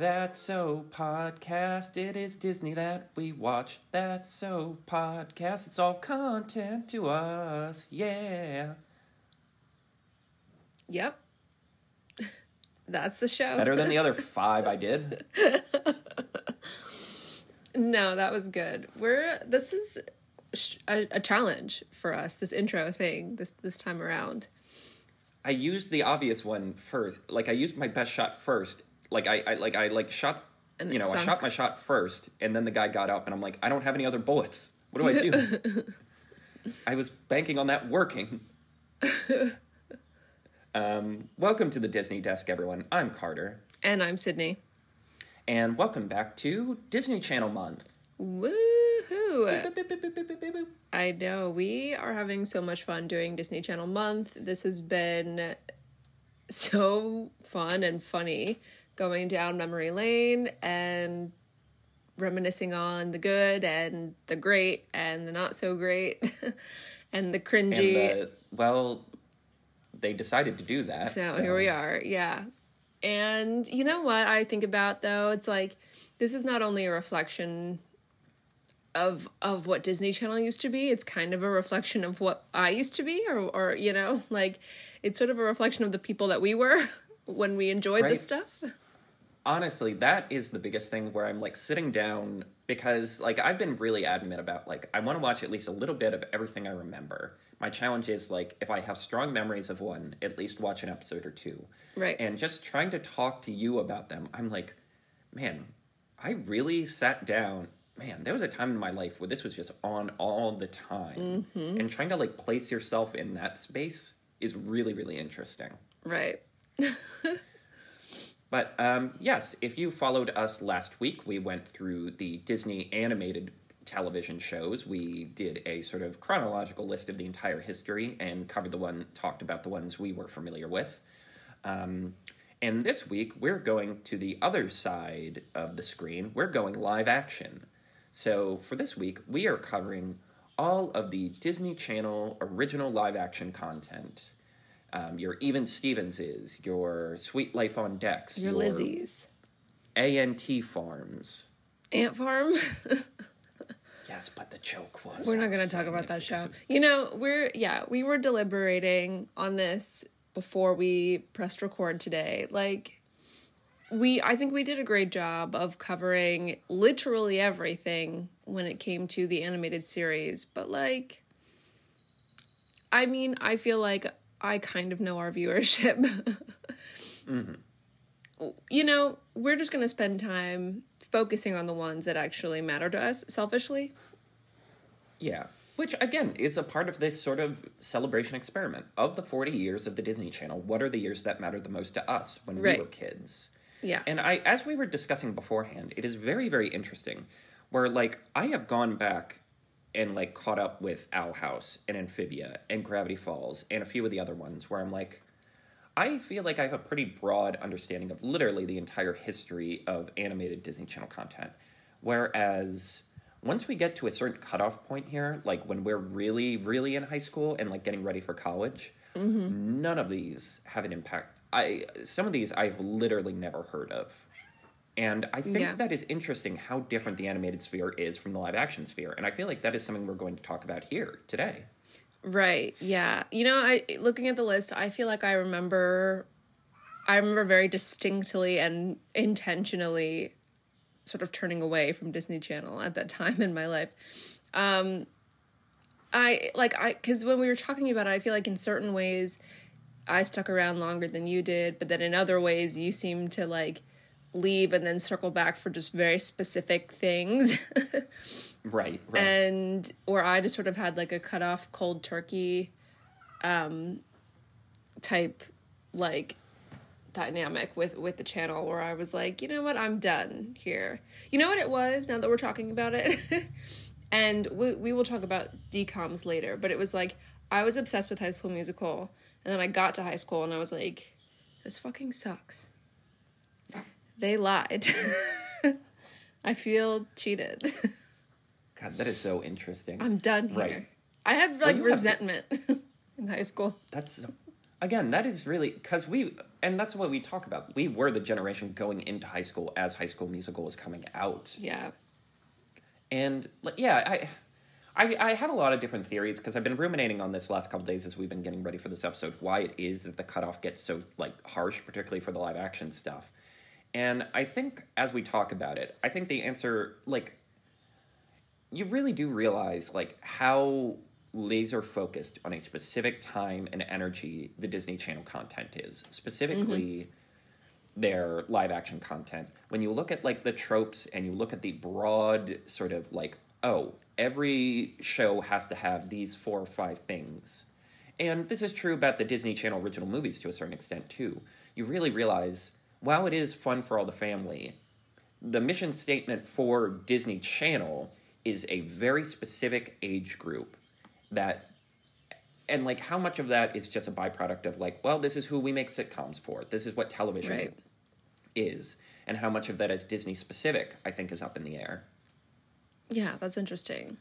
That's So Podcast. It is Disney that we watch. That's So Podcast. It's all content to us. Yeah. Yep. That's the show. Better than the other five I did. No, that was good. We're this is a, a challenge for us. This intro thing this this time around. I used the obvious one first. Like I used my best shot first. Like I, I like I like shot And you know, I shot my shot first and then the guy got up and I'm like, I don't have any other bullets. What do I do? I was banking on that working. um, welcome to the Disney Desk, everyone. I'm Carter. And I'm Sydney. And welcome back to Disney Channel Month. Woohoo! I know we are having so much fun doing Disney Channel month. This has been so fun and funny going down memory lane and reminiscing on the good and the great and the not so great and the cringy. And, uh, well, they decided to do that. So, here we are. Yeah. And you know what I think about though? It's like this is not only a reflection of of what Disney Channel used to be, it's kind of a reflection of what I used to be or or you know, like it's sort of a reflection of the people that we were when we enjoyed Right. this stuff. Honestly that is the biggest thing where i'm like sitting down because like i've been really adamant about like i want to watch at least a little bit of everything i remember. My challenge is like if i have strong memories of one at least watch an episode or two. Right. and just trying to talk to you about them i'm like man i really sat down man there was a time in my life where this was just on all the time. Mm-hmm. And trying to like place yourself in that space is really really interesting. Right. But um, yes, if you followed us last week, we went through the Disney animated television shows. We did a sort of chronological list of the entire history and covered the one, talked about the ones we were familiar with. Um, and this week, we're going to the other side of the screen. We're going live action. So for this week, we are covering all of the Disney Channel original live action content. Um, your Even Stevenses, your Suite Life on Decks, Your Lizzie's. ANT Farms. Ant Farm. Yes, but the joke was. We're not going to talk about that show. of- You know, we're yeah, we were deliberating on this before we pressed record today. Like we I think we did a great job of covering literally everything when it came to the animated series, but like I mean, I feel like I kind of know our viewership. Mm-hmm. You know, we're just going to spend time focusing on the ones that actually matter to us selfishly. Yeah. Which, again, is a part of this sort of celebration experiment. Of the 40 years of the Disney Channel, what are the years that mattered the most to us when Right. we were kids? Yeah. And I, as we were discussing beforehand, it is very, very interesting. Where like I have gone back and like caught up with Owl House and Amphibia and Gravity Falls and a few of the other ones where I'm like, I feel like I have a pretty broad understanding of literally the entire history of animated Disney Channel content. Whereas once we get to a certain cutoff point here, like when we're really, really in high school and like getting ready for college, mm-hmm. none of these have an impact. I some of these I've literally never heard of. And I think Yeah. that is interesting how different the animated sphere is from the live action sphere. And I feel like that is something we're going to talk about here today. Right. Yeah. You know, I looking at the list, I feel like I remember I remember very distinctly and intentionally sort of turning away from Disney Channel at that time in my life. Um I like I cuz when we were talking about it, I feel like in certain ways I stuck around longer than you did, but then in other ways you seem to like leave and then circle back for just very specific things. Right, right. and or I just sort of had like a cut off cold turkey um type like dynamic with with the channel where I was like, you know what, I'm done here. You know what it was now that we're talking about it? and we we will talk about decoms later, but it was like I was obsessed with high school musical and then I got to high school and I was like, this fucking sucks. They lied. I feel cheated. God, that is so interesting. I'm done here. Right. I had like to- resentment in high school. That's again, that is really because we and that's what we talk about. We were the generation going into high school as High School Musical was coming out, Yeah. and like, yeah, I. I, I have a lot of different theories because I've been ruminating on this last couple days as we've been getting ready for this episode. Why it is that the cutoff gets so like harsh, particularly for the live action stuff, and I think as we talk about it, I think the answer like you really do realize like how laser focused on a specific time and energy the Disney Channel content is. Specifically mm-hmm. their live action content. When you look at like the tropes and you look at the broad sort of like, oh, every show has to have these four or five things. And this is true about the Disney Channel original movies to a certain extent too. You really realize while it is fun for all the family, the mission statement for Disney Channel is a very specific age group that and like how much of that is just a byproduct of like well this is who we make sitcoms for this is what television Right. is and how much of that is disney specific i think is up in the air Yeah, that's interesting.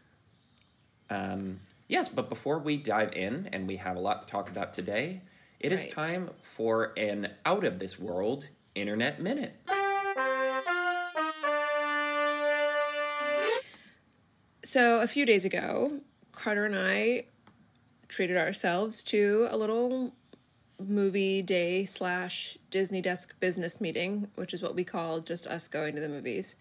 um, yes but before we dive in and we have a lot to talk about today it is Right. time for an out of this world internet minute So a few days ago, Carter and I treated ourselves to a little movie day slash Disney desk business meeting, which is what we call just us going to the movies.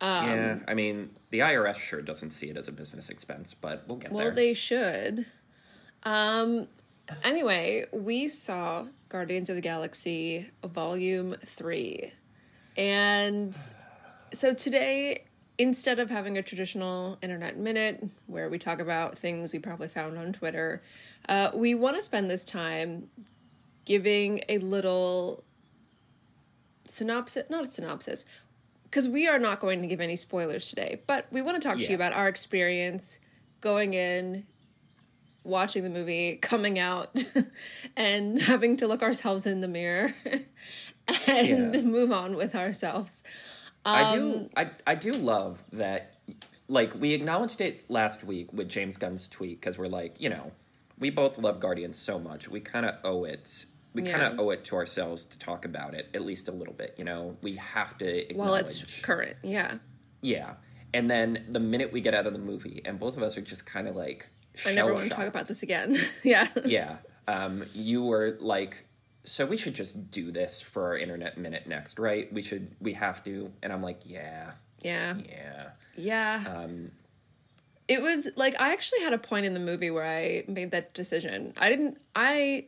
yeah i mean the irs sure doesn't see it as a business expense but we'll get Well, there they should. Um, anyway, we saw Guardians of the Galaxy Volume 3. And so today, instead of having a traditional internet minute where we talk about things we probably found on Twitter, uh, we want to spend this time giving a little synopsis, not a synopsis, because we are not going to give any spoilers today, but we want to talk to you about our experience going in, watching the movie, coming out, and having to look ourselves in the mirror and Yeah. move on with ourselves. I Um, do I I do love that like we acknowledged it last week with James Gunn's tweet because we're like, you know, we both love Guardians so much. We kind of owe it we kind of owe it to ourselves to talk about it at least a little bit, you know. We have to acknowledge Well, it's current, yeah. Yeah. And then the minute we get out of the movie and both of us are just kind of like I never want to talk about this again. yeah. yeah. Um, you were like, so we should just do this for our internet minute next, right? We should, we have to. And I'm like, yeah, Yeah. yeah. Yeah. Um, it was like I actually had a point in the movie where I made that decision. I didn't I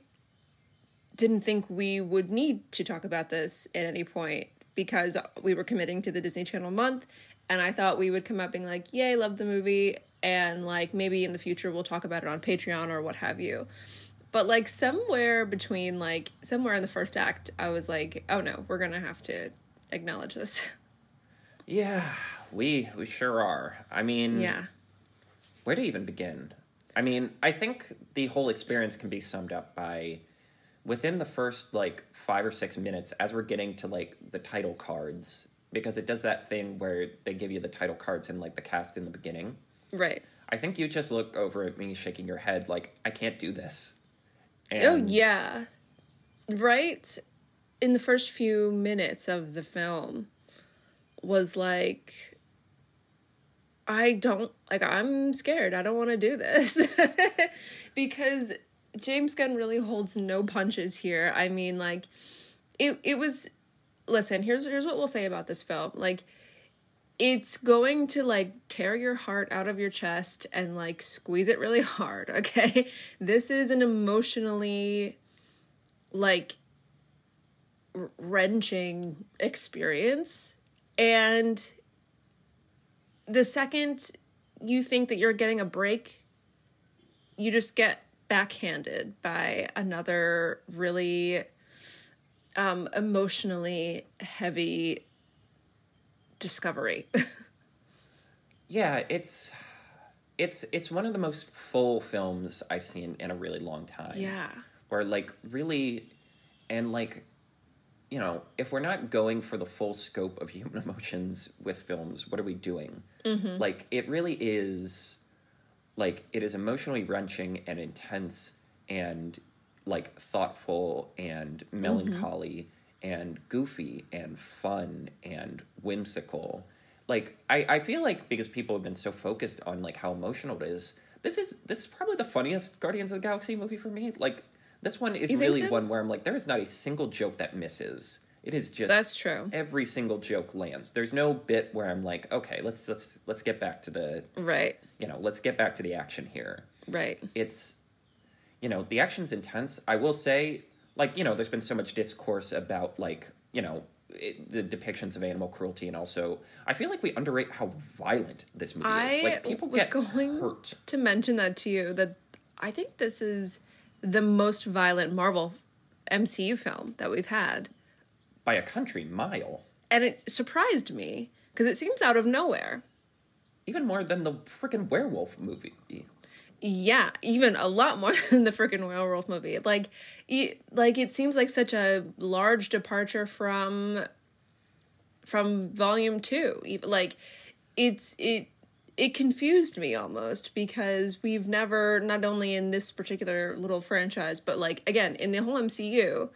didn't think we would need to talk about this at any point because we were committing to the Disney Channel month and I thought we would come up being like, "Yay, love the movie." And like maybe in the future we'll talk about it on Patreon or what have you. But like somewhere between like somewhere in the first act I was like, "Oh no, we're to have to acknowledge this." yeah, we, we sure are. I mean, yeah. where to even begin? I mean, I think the whole experience can be summed up by within the first like five or six minutes as we're getting to like the title cards because it does that thing where they give you the title cards and like the cast in the beginning. Right. I think you just look over at me shaking your head like I can't do this. Oh yeah. Right in the first few minutes of the film was like I don't like I'm scared. I don't want to do this. because James Gunn really holds no punches here. I mean like it it was listen, here's here's what we'll say about this film. Like it's going to like tear your heart out of your chest and like squeeze it really hard, okay? This is an emotionally like wrenching experience and the second you think that you're getting a break, you just get backhanded by another really um emotionally heavy discovery. Yeah, it's it's it's one of the most full films I've seen in a really long time. yeah. Where like really and like you know, if we're not going for the full scope of human emotions with films, what are we doing? Mm-hmm. Like it really is like it is emotionally wrenching and intense and like thoughtful and melancholy and goofy and fun and whimsical. Like I, I feel like because people have been so focused on like how emotional it is, this is this is probably the funniest Guardians of the Galaxy movie for me. Like this one is You really so? one where I'm like, there is not a single joke that misses. It is just That's true. every single joke lands. There's no bit where I'm like, okay, let's let's let's get back to the Right. you know, let's get back to the action here. Right. It's you know, the action's intense. I will say, like, you know, there's been so much discourse about like, you know, it, the depictions of animal cruelty and also I feel like we underrate how violent this movie I is. Like people was get going hurt to mention that to you that I think this is the most violent Marvel MCU film that we've had. by a country mile. And it surprised me because it seems out of nowhere. Even more than the freaking werewolf movie. Yeah, even a lot more than the freaking werewolf movie. Like, e- like it seems like such a large departure from from volume two. Like, it's it it confused me almost because we've never not only in this particular little franchise, but like again in the whole MCU,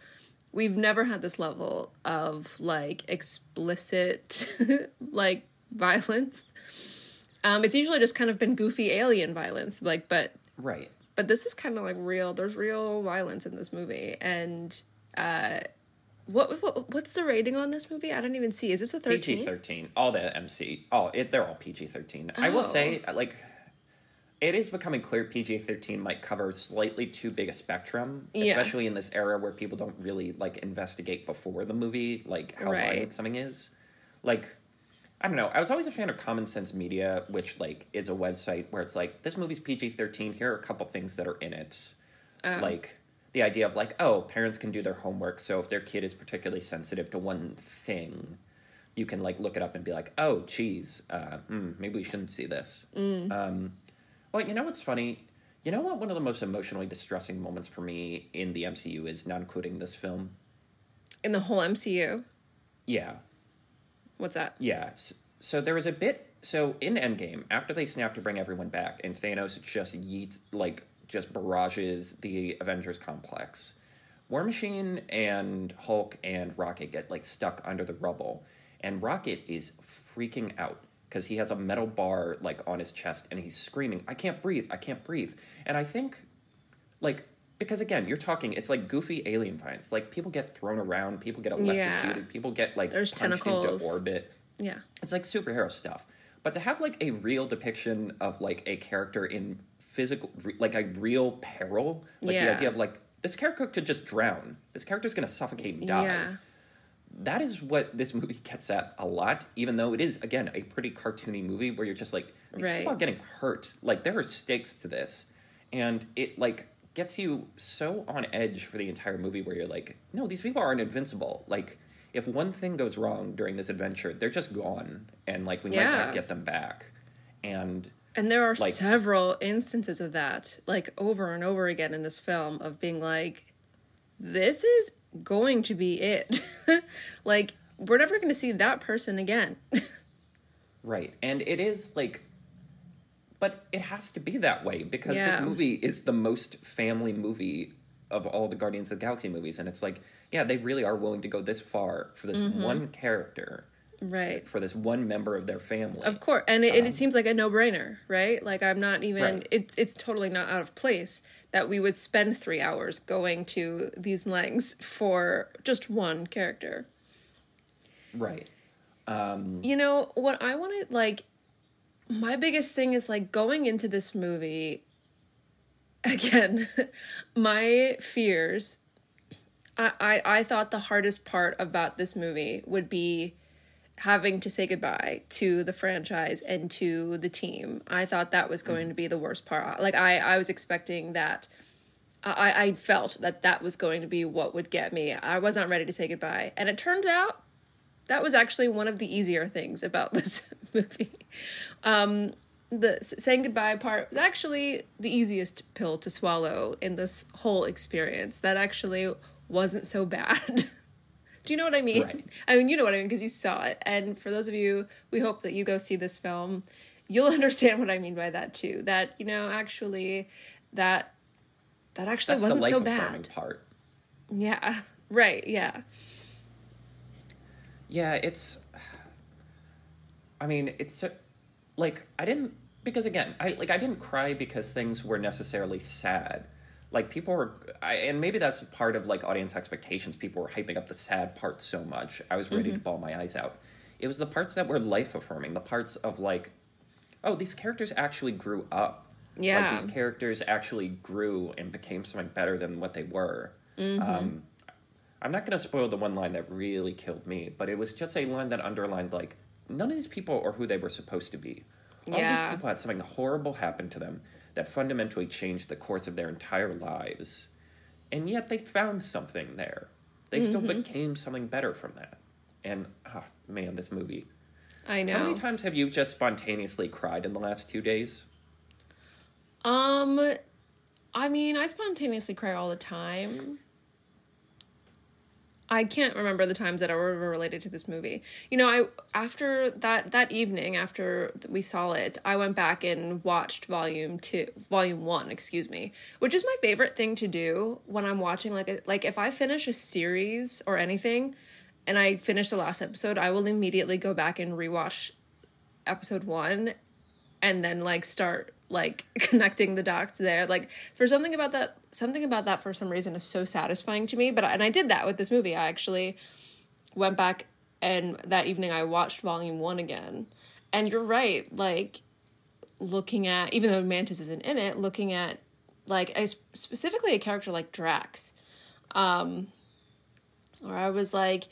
we've never had this level of like explicit like violence. Um, it's usually just kind of been goofy alien violence, like, but Right. but this is kind of like real. There's real violence in this movie, and uh, what, what what's the rating on this movie? I don't even see. Is this a thirteen? PG thirteen? All the MC. Oh, it, they're all PG thirteen. I will Oh. say, like, it is becoming clear PG thirteen might cover slightly too big a spectrum, Yeah. especially in this era where people don't really like investigate before the movie, like how Right. violent something is. Like, I don't know. I was always a fan of Common Sense Media, which like is a website where it's like this movie's PG thirteen. Here are a couple things that are in it, Oh. like the idea of like oh parents can do their homework so if their kid is particularly sensitive to one thing you can like look it up and be like oh geez uh, mm, maybe we shouldn't see this um, well you know what's funny you know what one of the most emotionally distressing moments for me in the mcu is not including this film in the whole MCU. yeah What's that? Yeah. s- So there was a bit. So in Endgame, after they snap to bring everyone back, and Thanos just yeets like just barrages the Avengers complex. War Machine and Hulk and Rocket get like stuck under the rubble, and Rocket is freaking out because he has a metal bar like on his chest, and he's screaming, "I can't breathe! I can't breathe!" And I think, like, because again, you're talking, it's like goofy alien violence. Like people get thrown around, people get electrocuted, people get like There's punched tentacles. into orbit. Yeah. It's like superhero stuff. But to have like a real depiction of like a character in physical, like a real peril, like the idea of like this character could just drown. This character's gonna suffocate and die. Yeah. That is what this movie gets at a lot, even though it is again a pretty cartoony movie where you're just like these Right. people are getting hurt. Like there are stakes to this, and it like gets you so on edge for the entire movie where you're like, no, these people aren't invincible. Like if one thing goes wrong during this adventure, they're just gone, and like we might not get them back. And And there are Like- several instances of that, like over and over again in this film, of being like, this is going to be it. like, we're never going to see that person again. Right. And it is like but it has to be that way because Yeah. this movie is the most family movie of all the Guardians of the Galaxy movies and it's like yeah, they really are willing to go this far for this Mm-hmm. one character, right. for this one member of their family. Of course. And it, it seems like a no brainer, right? Like, I'm not even, Right. it's, it's totally not out of place that we would spend three hours going to these lengths for just one character. right. um You know, what I wanted, like, my biggest thing is like going into this movie, again, my fears. I, I, I thought the hardest part about this movie would be having to say goodbye to the franchise and to the team. I thought that was going mm. to be the worst part. Like, I, I was expecting that. I, I felt that that was going to be what would get me. I was not ready to say goodbye. And it turns out that was actually one of the easier things about this movie. Um, the saying goodbye part was actually the easiest pill to swallow in this whole experience. That actually wasn't so bad. Do you know what I mean? Right. I mean, you know what I mean because you saw it. And for those of you, we hope that you go see this film. You'll understand what I mean by that too. That, you know, actually, that that actually That's wasn't so bad. part. Yeah. Right. Yeah. Yeah, it's. I mean, it's like I didn't because again, I like I didn't cry because things were necessarily sad. Like people were, I, and maybe that's part of like audience expectations. People were hyping up the sad parts so much. I was ready to ball my eyes out. It was the parts that were life affirming. The parts of like, oh, these characters actually grew up. Yeah. Like these characters actually grew and became something better than what they were. Um, I'm not going to spoil the one line that really killed me, but it was just a line that underlined like none of these people are who they were supposed to be. All Yeah. these people had something horrible happen to them that fundamentally changed the course of their entire lives, and yet they found something there. They still became something better from that. And oh, man, this movie. I know. How many times have you just spontaneously cried in the last two days? Um, I mean, I spontaneously cry all the time. I can't remember the times that were related to this movie. You know, I after that that evening after we saw it, I went back and watched volume 2, volume 1, excuse me, which is my favorite thing to do when I'm watching like a, like if I finish a series or anything and I finish the last episode, I will immediately go back and rewatch episode 1 and then like start like connecting the dots there. Like for something about that something about that for some reason is so satisfying to me but and I did that with this movie. I actually went back and that evening I watched volume 1 again. And you're right like looking at even though Mantis isn't in it looking at like a, specifically a character like Drax. Um where I was like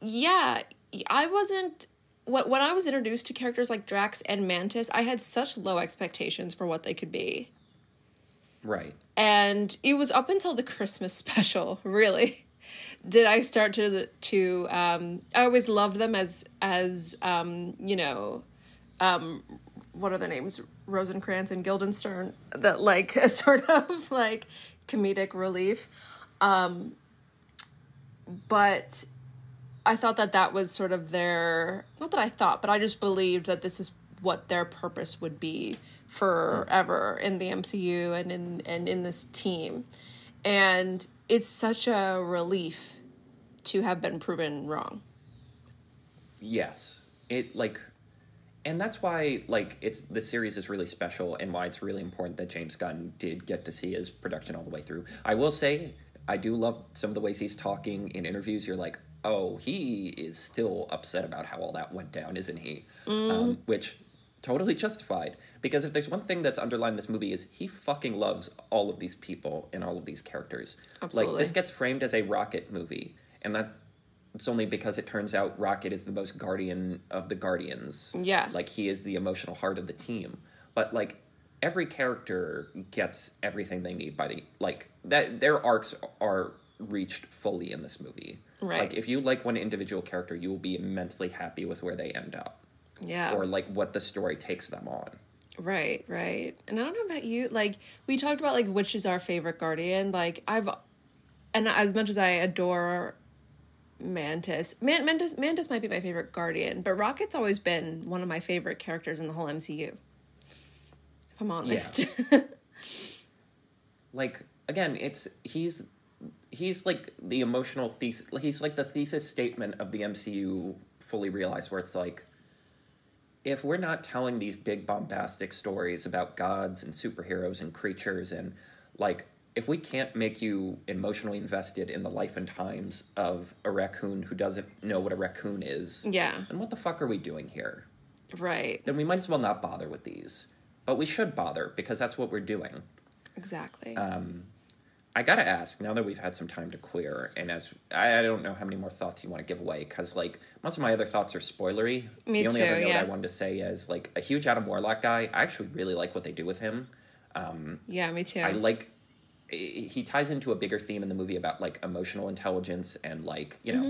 yeah I wasn't when when I was introduced to characters like Drax and Mantis, I had such low expectations for what they could be. Right. And it was up until the Christmas special, really, did I start to to um I always loved them as as um, you know, um what are their names? Rosencrantz and Guildenstern that like a sort of like comedic relief. Um but I thought that that was sort of their not that I thought, but I just believed that this is what their purpose would be forever in the MCU and in and in this team. And it's such a relief to have been proven wrong. Yes. It like and that's why like it's the series is really special and why it's really important that James Gunn did get to see his production all the way through. I will say I do love some of the ways he's talking in interviews. You're like, oh, he is still upset about how all that went down, isn't he? Um, which totally justified because if there's one thing that's underlined this movie is he fucking loves all of these people and all of these characters. Like this gets framed as a Rocket movie, and that it's only because it turns out Rocket is the most guardian of the Guardians. Yeah. Like he is the emotional heart of the team. But like every character gets everything they need by the like that their arcs are reached fully in this movie. Right. Like if you like one individual character, you will be immensely happy with where they end up. Yeah. Or like what the story takes them on. Right, right. And I don't know about you, like we talked about like which is our favorite guardian. Like I've and as much as I adore Mantis, Man- Mantis Mantis might be my favorite guardian, but Rocket's always been one of my favorite characters in the whole MCU. If I'm honest. Yeah. like again it's he's he's like the emotional thesis he's like the thesis statement of the mcu fully realized where it's like if we're not telling these big bombastic stories about gods and superheroes and creatures and like if we can't make you emotionally invested in the life and times of a raccoon who doesn't know what a raccoon is yeah. then what the fuck are we doing here Right. then we might as well not bother with these but we should bother because that's what we're doing Exactly. Um, I gotta ask now that we've had some time to clear, and as I, I don't know how many more thoughts you want to give away because like most of my other thoughts are spoilery. Me the only too, other note yeah. I wanted to say is like a huge Adam Warlock guy. I actually really like what they do with him. yeah, me too. I like he ties into a bigger theme in the movie about like emotional intelligence and like you know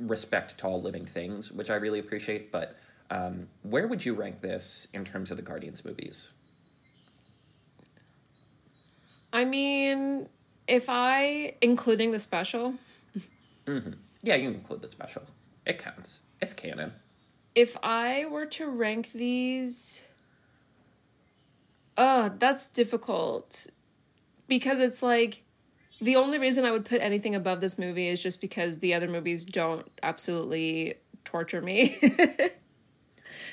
Mm-hmm. respect to all living things, which I really appreciate. But um, where would you rank this in terms of the Guardians movies? I mean, if I including the special. Mm-hmm. Yeah, you include the special. It counts. It's canon. If I were to rank these, oh, that's difficult, because it's like the only reason I would put anything above this movie is just because the other movies don't absolutely torture me.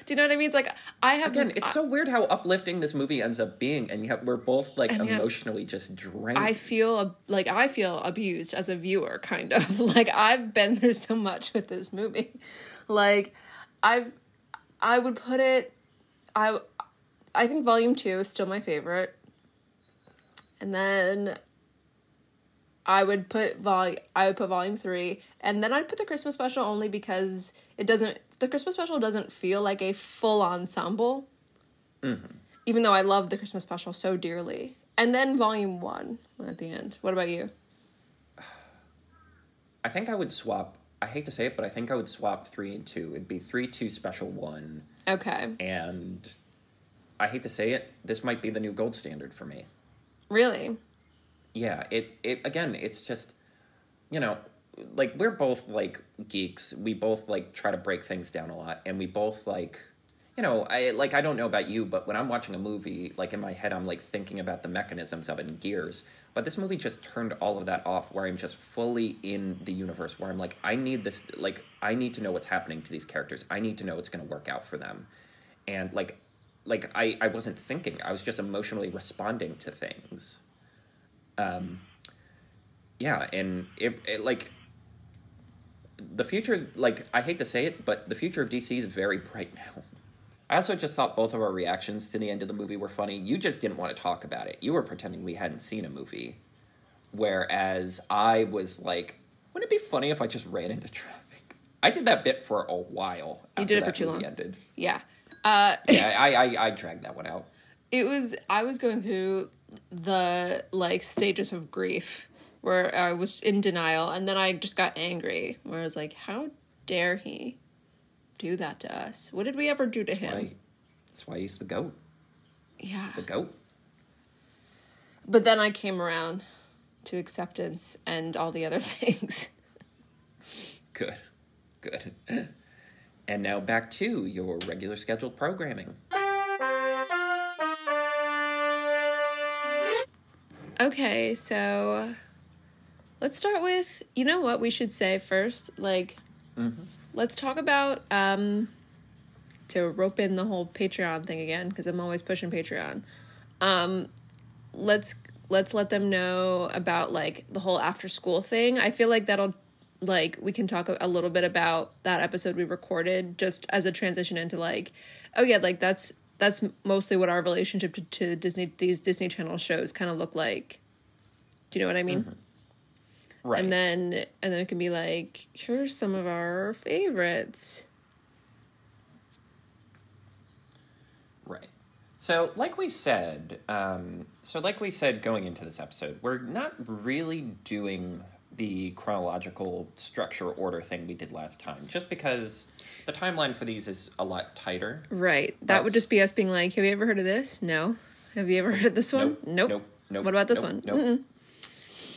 Do you know what I mean? It's like I have again. It's I, so weird how uplifting this movie ends up being, and yet we're both like emotionally just drained. I feel like I feel abused as a viewer, kind of like I've been through so much with this movie. Like I've, I would put it. I, I think Volume Two is still my favorite, and then I would put vol I would put volume three, and then I'd put the Christmas special only because it doesn't the Christmas special doesn't feel like a full ensemble. Mm-hmm. Even though I love the Christmas special so dearly. And then volume one at the end. What about you? I think I would swap. I hate to say it, but I think I would swap three and two. It'd be three, two, special one. Okay. And I hate to say it, this might be the new gold standard for me. Really? Yeah. It. It again. It's just, you know, like we're both like geeks. We both like try to break things down a lot, and we both like you know, I like I don't know about you, but when I'm watching a movie, like in my head I'm like thinking about the mechanisms of it gears. But this movie just turned all of that off where I'm just fully in the universe where I'm like I need this like I need to know what's happening to these characters. I need to know it's going to work out for them. And like like I I wasn't thinking. I was just emotionally responding to things. Um yeah, and it, it like the future, like, I hate to say it, but the future of DC is very bright now. I also just thought both of our reactions to the end of the movie were funny. You just didn't want to talk about it. You were pretending we hadn't seen a movie. Whereas I was like, wouldn't it be funny if I just ran into traffic? I did that bit for a while. You did it for too long. Ended. Yeah. Uh, yeah, I, I, I dragged that one out. It was, I was going through the like stages of grief where I was in denial and then I just got angry where I was like, how dare he do that to us? What did we ever do to that's him? Why, that's why he's the goat. Yeah. The goat. But then I came around to acceptance and all the other things. good. Good. And now back to your regular scheduled programming. Okay, so Let's start with you know what we should say first. Like, mm-hmm. let's talk about um, to rope in the whole Patreon thing again because I'm always pushing Patreon. Um, let's let's let them know about like the whole after school thing. I feel like that'll like we can talk a little bit about that episode we recorded just as a transition into like oh yeah like that's that's mostly what our relationship to, to disney these disney channel shows kind of look like do you know what i mean mm-hmm. Right. And then and then it can be like, here's some of our favorites. Right. So, like we said, um, so like we said going into this episode, we're not really doing the chronological structure order thing we did last time, just because the timeline for these is a lot tighter. Right. That That's... would just be us being like, "Have you ever heard of this? No. Have you ever heard of this one? Nope. Nope. nope. nope. What about this nope. one? Nope. Mm-mm.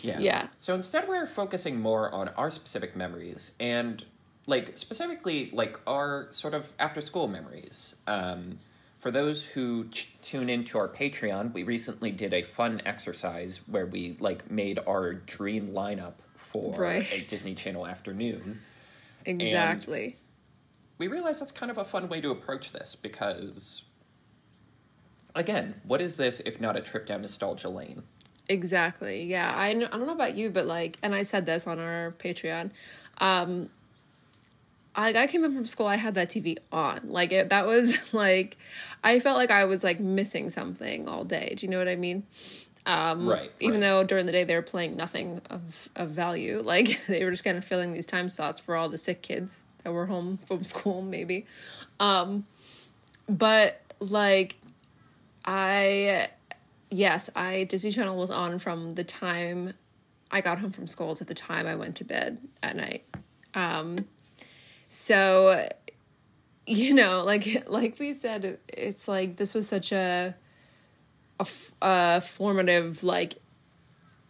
Yeah. Yeah. So instead, we're focusing more on our specific memories and, like, specifically, like, our sort of after school memories. Um, for those who ch- tune into our Patreon, we recently did a fun exercise where we, like, made our dream lineup for right. a Disney Channel afternoon. Exactly. And we realized that's kind of a fun way to approach this because, again, what is this if not a trip down nostalgia lane? Exactly. Yeah. I, I don't know about you, but like, and I said this on our Patreon. Um, I, I came in from school, I had that TV on. Like, it, that was like, I felt like I was like missing something all day. Do you know what I mean? Um, right, Even right. though during the day they were playing nothing of, of value, like they were just kind of filling these time slots for all the sick kids that were home from school, maybe. Um, but like, I yes, I Disney Channel was on from the time I got home from school to the time I went to bed at night. Um, so you know, like like we said, it's like this was such a a, a formative like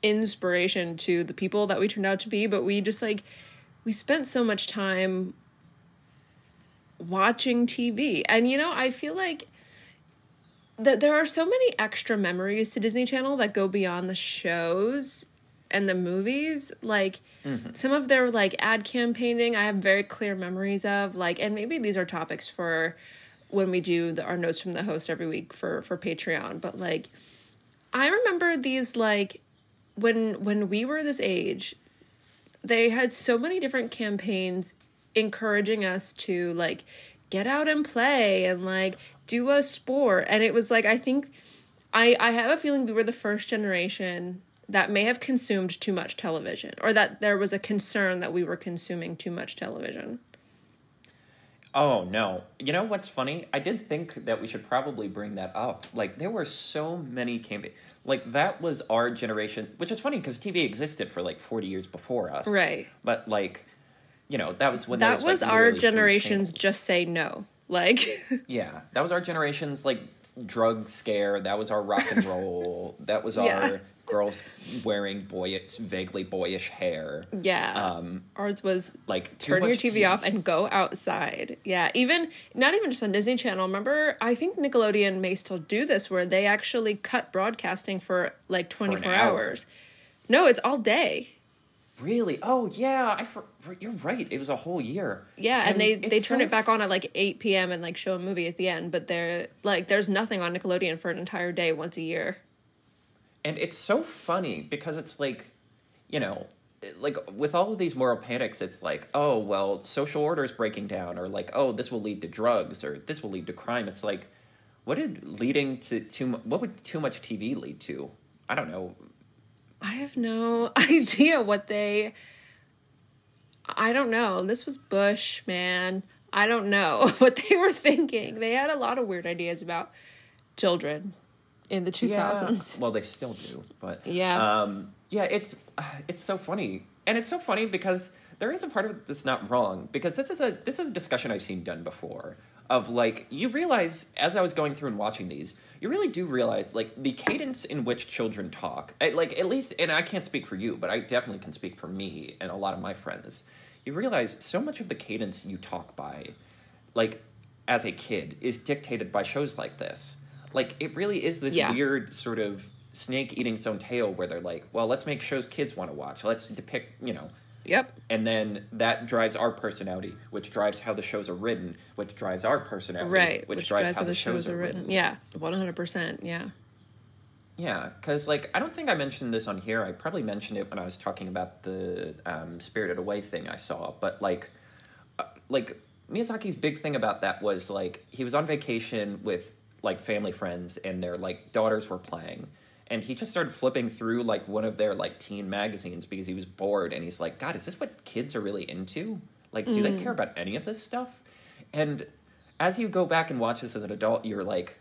inspiration to the people that we turned out to be, but we just like we spent so much time watching TV. And you know, I feel like th- there are so many extra memories to Disney Channel that go beyond the shows and the movies. Like mm-hmm. some of their like ad campaigning, I have very clear memories of. Like, and maybe these are topics for when we do the, our notes from the host every week for for Patreon. But like, I remember these like when when we were this age, they had so many different campaigns encouraging us to like get out and play and like do a sport and it was like i think i i have a feeling we were the first generation that may have consumed too much television or that there was a concern that we were consuming too much television Oh no. You know what's funny? I did think that we should probably bring that up. Like there were so many campaign like that was our generation, which is funny because TV existed for like 40 years before us. Right. But like you know, that was when that was, was like, our generation's just say no like Yeah, that was our generation's like drug scare. That was our rock and roll. that was Yeah. our girls wearing boyish, vaguely boyish hair. yeah Um, ours was like turn your TV off and go outside. Yeah, even not even just on Disney Channel. Remember, I think Nickelodeon may still do this where they actually cut broadcasting for like 24 hour. hours. No, it's all day. Really? Oh yeah, I for, you're right. It was a whole year. Yeah, and, they they turn so it back on at like 8 p.m. and like show a movie at the end, but they're like there's nothing on Nickelodeon for an entire day once a year. And it's so funny because it's like, you know, like with all of these moral panics, it's like, oh, well, social order is breaking down, or like, oh, this will lead to drugs, or this will lead to crime. It's like, what did leading to too what would too much TV lead to? I don't know. I have no idea what they. I don't know. This was Bush, man. I don't know what they were thinking. They had a lot of weird ideas about children in the 2000s. Well, they still do, but Yeah. um, yeah. It's it's so funny, and it's so funny because there is a part of it that's not wrong because this is a this is a discussion I've seen done before of like you realize as I was going through and watching these, you really do realize like the cadence in which children talk, I- like at least, and I can't speak for you, but I definitely can speak for me and a lot of my friends. You realize so much of the cadence you talk by, like as a kid, is dictated by shows like this. Like it really is this Yeah. weird sort of snake eating its own tail where they're like, well, let's make shows kids want to watch. Let's depict, you know, Yep. and then that drives our personality, which drives how the shows are written, which drives our personality, Right. which, Which, drives, how the shows, are written. Yeah. 100%. Yeah. Yeah, because like I don't think I mentioned this on here. I probably mentioned it when I was talking about the um, Spirited Away thing I saw. But like, uh, like Miyazaki's big thing about that was like he was on vacation with like family friends and their like daughters were playing, and he just started flipping through like one of their like teen magazines because he was bored and he's like, God, is this what kids are really into? Like, do they care about any of this stuff? And as you go back and watch this as an adult, you're like,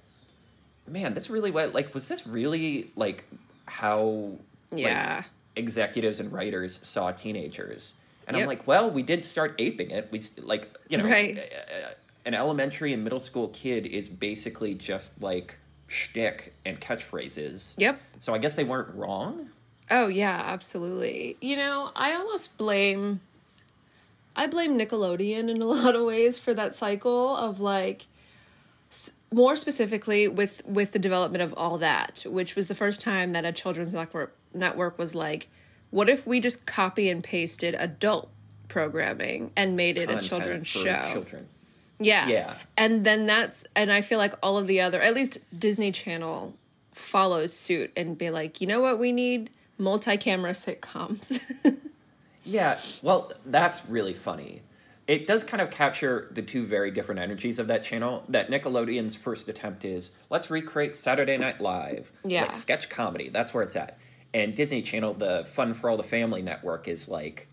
man, this really what like was this really like how like, Yeah. executives and writers saw teenagers? And I'm like, well, we did start aping it. We like you know, Right. uh, an elementary and middle school kid is basically just like shtick and catchphrases. Yep. So I guess they weren't wrong. Oh yeah, absolutely. You know, I almost blame I blame Nickelodeon in a lot of ways for that cycle of like more specifically with with the development of all that, which was the first time that a children's network network was like, what if we just copy and pasted adult programming and made it a children's show? Children. Yeah. Yeah. And then that's and I feel like all of the other at least Disney Channel followed suit and be like, you know what we need? Multi-camera sitcoms. Yeah, well, that's really funny. It does kind of capture the two very different energies of that channel. That Nickelodeon's first attempt is let's recreate Saturday Night Live, Yeah. like sketch comedy. That's where it's at. And Disney Channel, the Fun for All the Family network, is like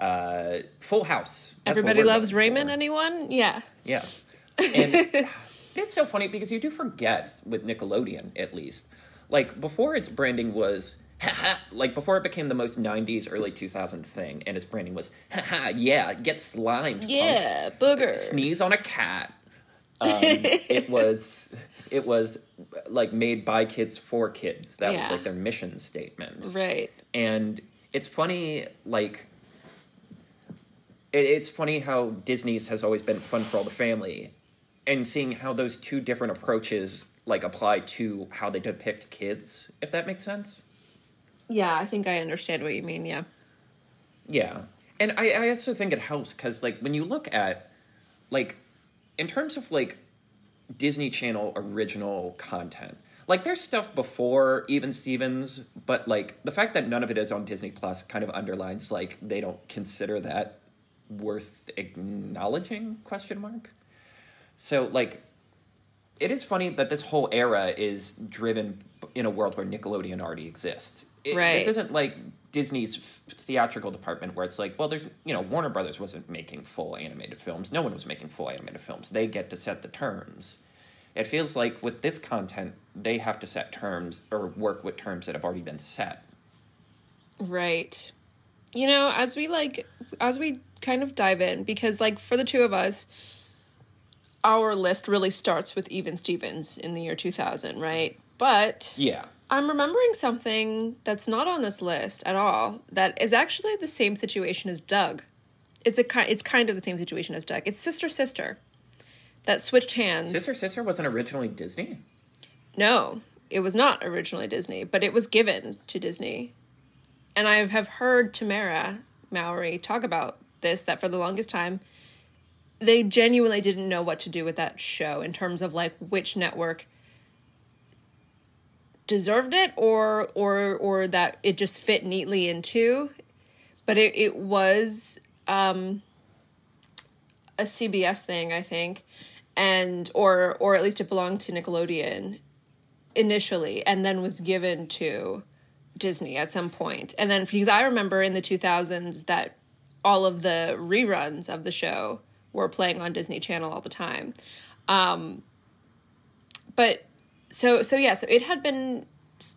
uh, Full House. That's Everybody loves Raymond, for. anyone? Yeah. Yes. And it's so funny because you do forget with Nickelodeon, at least. Like, before its branding was, like, before it became the most 90s, early 2000s thing, and its branding was, haha, yeah, get slimed. Yeah, boogers. Sneeze on a cat. Um, it was, it was like made by kids for kids. That was like their mission statement Right. and it's funny like it, it's funny how disney's has always been fun for all the family and seeing how those two different approaches like apply to how they depict kids, if that makes sense. Yeah, I think I understand what you mean. Yeah. Yeah. And I, I also think it helps because, like, when you look at, like, in terms of, like, Disney Channel original content, like, there's stuff before even Stevens, but, like, the fact that none of it is on Disney Plus kind of underlines, like, they don't consider that worth acknowledging, question mark. So, like, it is funny that this whole era is driven in a world where Nickelodeon already exists. It, Right. This isn't like Disney's theatrical department where it's like, well, there's, you know, Warner Brothers wasn't making full animated films. No one was making full animated films. They get to set the terms. It feels like with this content, they have to set terms or work with terms that have already been set. Right. You know, as we like as we kind of dive in because like for the two of us our list really starts with Even Stevens in the year 2000, right? But Yeah. I'm remembering something that's not on this list at all that is actually the same situation as Doug. It's a ki- it's kind of the same situation as Doug. It's Sister Sister that switched hands. Sister Sister wasn't originally Disney? No, it was not originally Disney, but it was given to Disney. And I have heard Tamera Mowry talk about this that for the longest time, they genuinely didn't know what to do with that show in terms of like which network deserved it or or or that it just fit neatly into but it, it was um a CBS thing I think and or or at least it belonged to Nickelodeon initially and then was given to Disney at some. And then because I remember in the 2000s that all of the reruns of the show were playing on Disney Channel all the time. Um but so so yeah, so it had been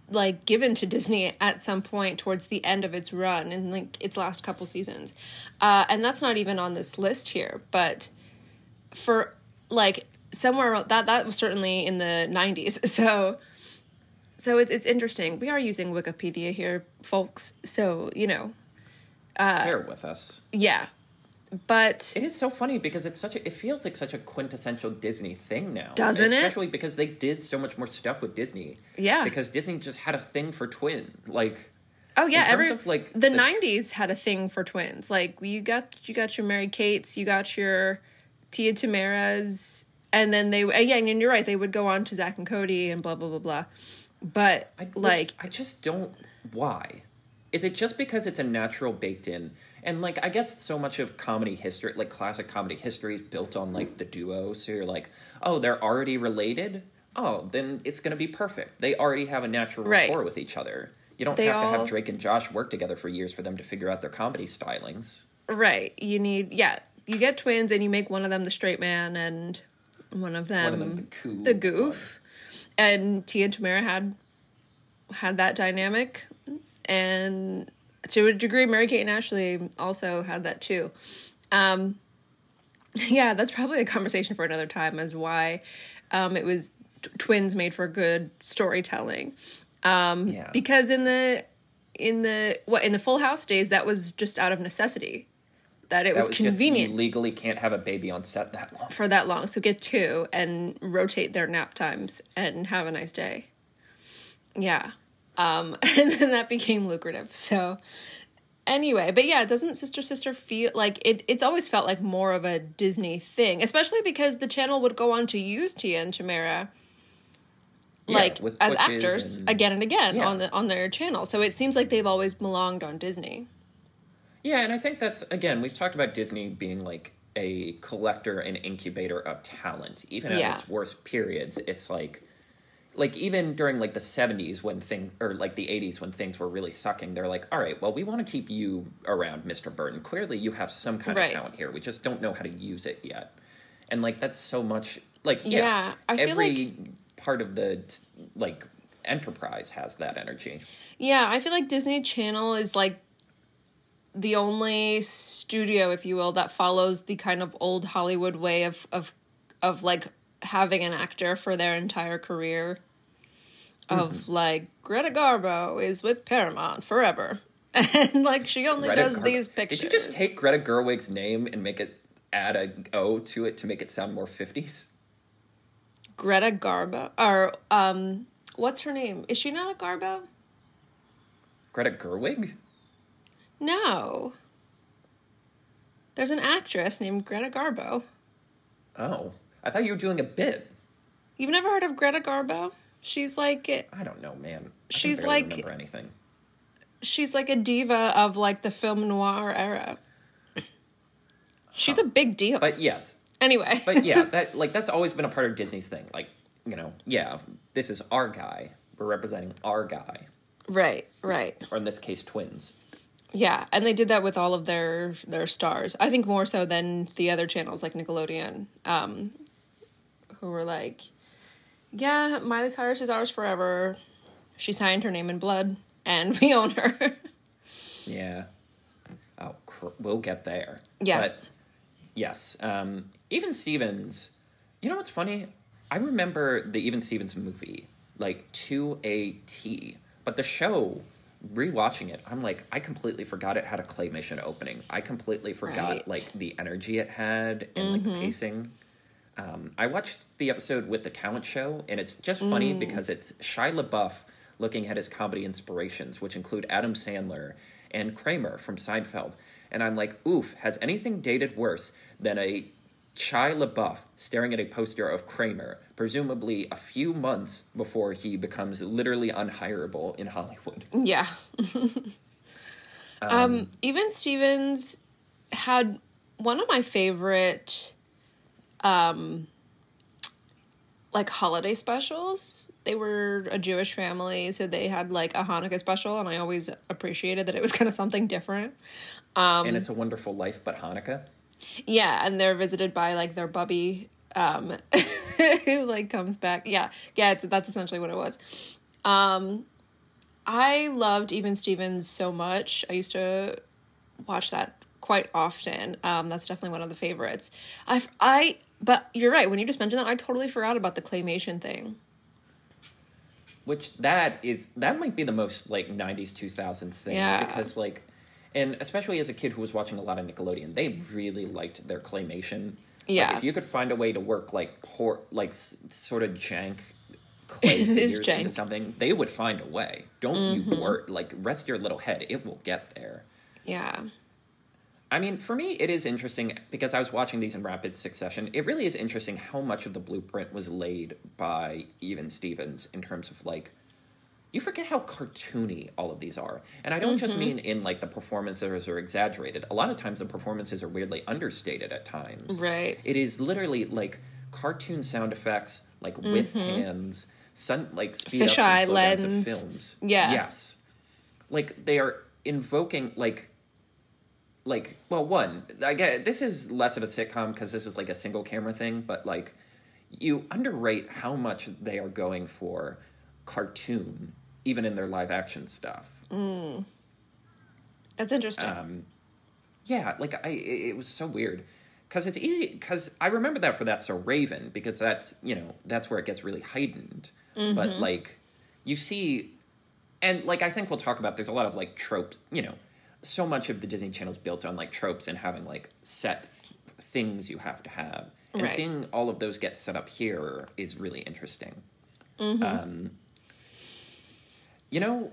like given to Disney at some point towards the end of its run in like its last couple seasons. Uh and that's not even on this list here, but for like somewhere that that was certainly in the 90s so so it's it's interesting we are using wikipedia here folks so you know Uh, Bear with us. yeah but It is so funny because it's such a. It feels like such a quintessential Disney thing now, Doesn't it? Especially because they did so much more stuff with Disney. Yeah. Because Disney just had a thing for twin. Like, oh yeah every of, like, the, the- 90s had a thing for twins like you got you got your mary kates you got your tia tameras and then they yeah and you're right they would go on to zack and cody and blah blah blah blah but I, like I just don't. Why? Is it just because it's a natural baked in? And like, I guess so much of comedy history, like classic comedy history, is built on like the duo. So you're like, oh, they're already related. Oh, then it's gonna be perfect. They already have a natural Right. rapport with each other. You don't They have to have Drake and Josh work together for years for them to figure out their comedy stylings. Right. You need yeah. You get twins and you make one of them the straight man and one of them, One of them the cool the goof. And Tia and Tamera had had that dynamic and to a degree Mary Kate and Ashley also had that too. Um yeah, that's probably a conversation for another time as why um it was t- twins made for good storytelling. Um Yeah. because in the in the what in the Full House days that was just out of necessity that it That was, was convenient legally can't have a baby on set that long. for that long. So get two and rotate their nap times and have a nice day. Yeah. Um and then that became lucrative. So anyway, but yeah, doesn't Sister Sister feel like it it's always felt like more of a Disney thing, especially because the channel would go on to use Tia and Tamera like as actors and- again and again Yeah. on the on their channel. So it seems like they've always belonged on Disney. Yeah, and I think that's again we've talked about Disney being like a collector and incubator of talent. Even at Yeah. its worst periods, it's like like even during like the 70s when thing or like the 80s when things were really sucking, they're like, "All right, well, we want to keep you around, Mr. Burton. Clearly you have some kind Right. of talent here. We just don't know how to use it yet." And like that's so much like yeah, Yeah, I feel every part of the like enterprise has that energy. Yeah, I feel like Disney Channel is like the only studio, if you will, that follows the kind of old Hollywood way of of of like having an actor for their entire career. Of Mm-hmm. like Greta Garbo is with Paramount forever, and like she only Greta does these pictures. Did you just take Greta Gerwig's name and make it add a O to it to make it sound more fifties? Greta Garbo or um what's her name? Is she not a Garbo? Greta Gerwig? No. There's an actress named Greta Garbo. Oh, I thought you were doing a bit. You've never heard of Greta Garbo? She's like I don't know, man. I She's like- remember anything. she's like a diva of like the film noir era. She's a big deal. But yes, anyway. but yeah, that like that's always been a part of Disney's thing. Like, you know, yeah, this is our guy. We're representing our guy, right, right. or in this case, twins. Yeah, and they did that with all of their their stars. I think more so than the other channels like Nickelodeon, um, who were like, "Yeah, Miley Cyrus is ours forever. She signed her name in blood, and we own her." Yeah. Oh, cr- we'll get there. Yeah. But yes, um, even Stevens. You know what's funny? I remember the Even Stevens movie like to a T, but the show. Rewatching it, I'm like, I completely forgot it had a claymation opening. I completely forgot Right. like the energy it had and like the pacing. Um, I watched the episode with the talent show, and it's just funny because it's Shia LaBeouf looking at his comedy inspirations, which include Adam Sandler and Kramer from Seinfeld. And I'm like, oof, has anything dated worse than a Shia LaBeouf staring at a poster of Kramer, presumably a few months before he becomes literally unhireable in Hollywood? yeah. um, even Stevens had one of my favorite um like holiday specials. They were a Jewish family, so they had like a Hanukkah special and I always appreciated that it was kind of something different. and it's a wonderful life, but Hanukkah. Yeah, and they're visited by like their bubby, um, who like comes back. Yeah, yeah, it's, that's essentially what it was. Um, I loved Even Stevens so much. I used to watch that quite often. Um, that's definitely one of the favorites. I, I, but you're right. When you just mentioned that, I totally forgot about the claymation thing. which that is that might be the most like 90s 2000s thing Yeah. because like and especially as a kid who was watching a lot of nickelodeon they really liked their claymation Yeah. like, if you could find a way to work like poor like s- sort of jank clay figures jank. into something they would find a way don't you work like rest your little head it will get there Yeah. I mean, for me, it is interesting because I was watching these in rapid succession. It really is interesting how much of the blueprint was laid by even Stevens in terms of like, you forget how cartoony all of these are. And I don't just mm-hmm. mean in like the performances are exaggerated. A lot of times the performances are weirdly understated at times. Right. It is literally like cartoon sound effects, like with mm-hmm. hands, sun like speed ups Fisheye and slow downs of lens. films. Yeah. Yes. Like they are invoking like like well one i get this is less of a sitcom because this is like a single camera thing but like you underrate how much they are going for cartoon even in their live action stuff. That's interesting. um yeah like i it it was so weird. Because it's easy because i remember that for that's so raven because that's you know that's where it gets really heightened. But like you see and like i think we'll talk about there's a lot of like tropes you know so much of the disney channel is built on like tropes and having like set th- things you have to have. And Right. seeing all of those get set up here is really interesting. Um, you know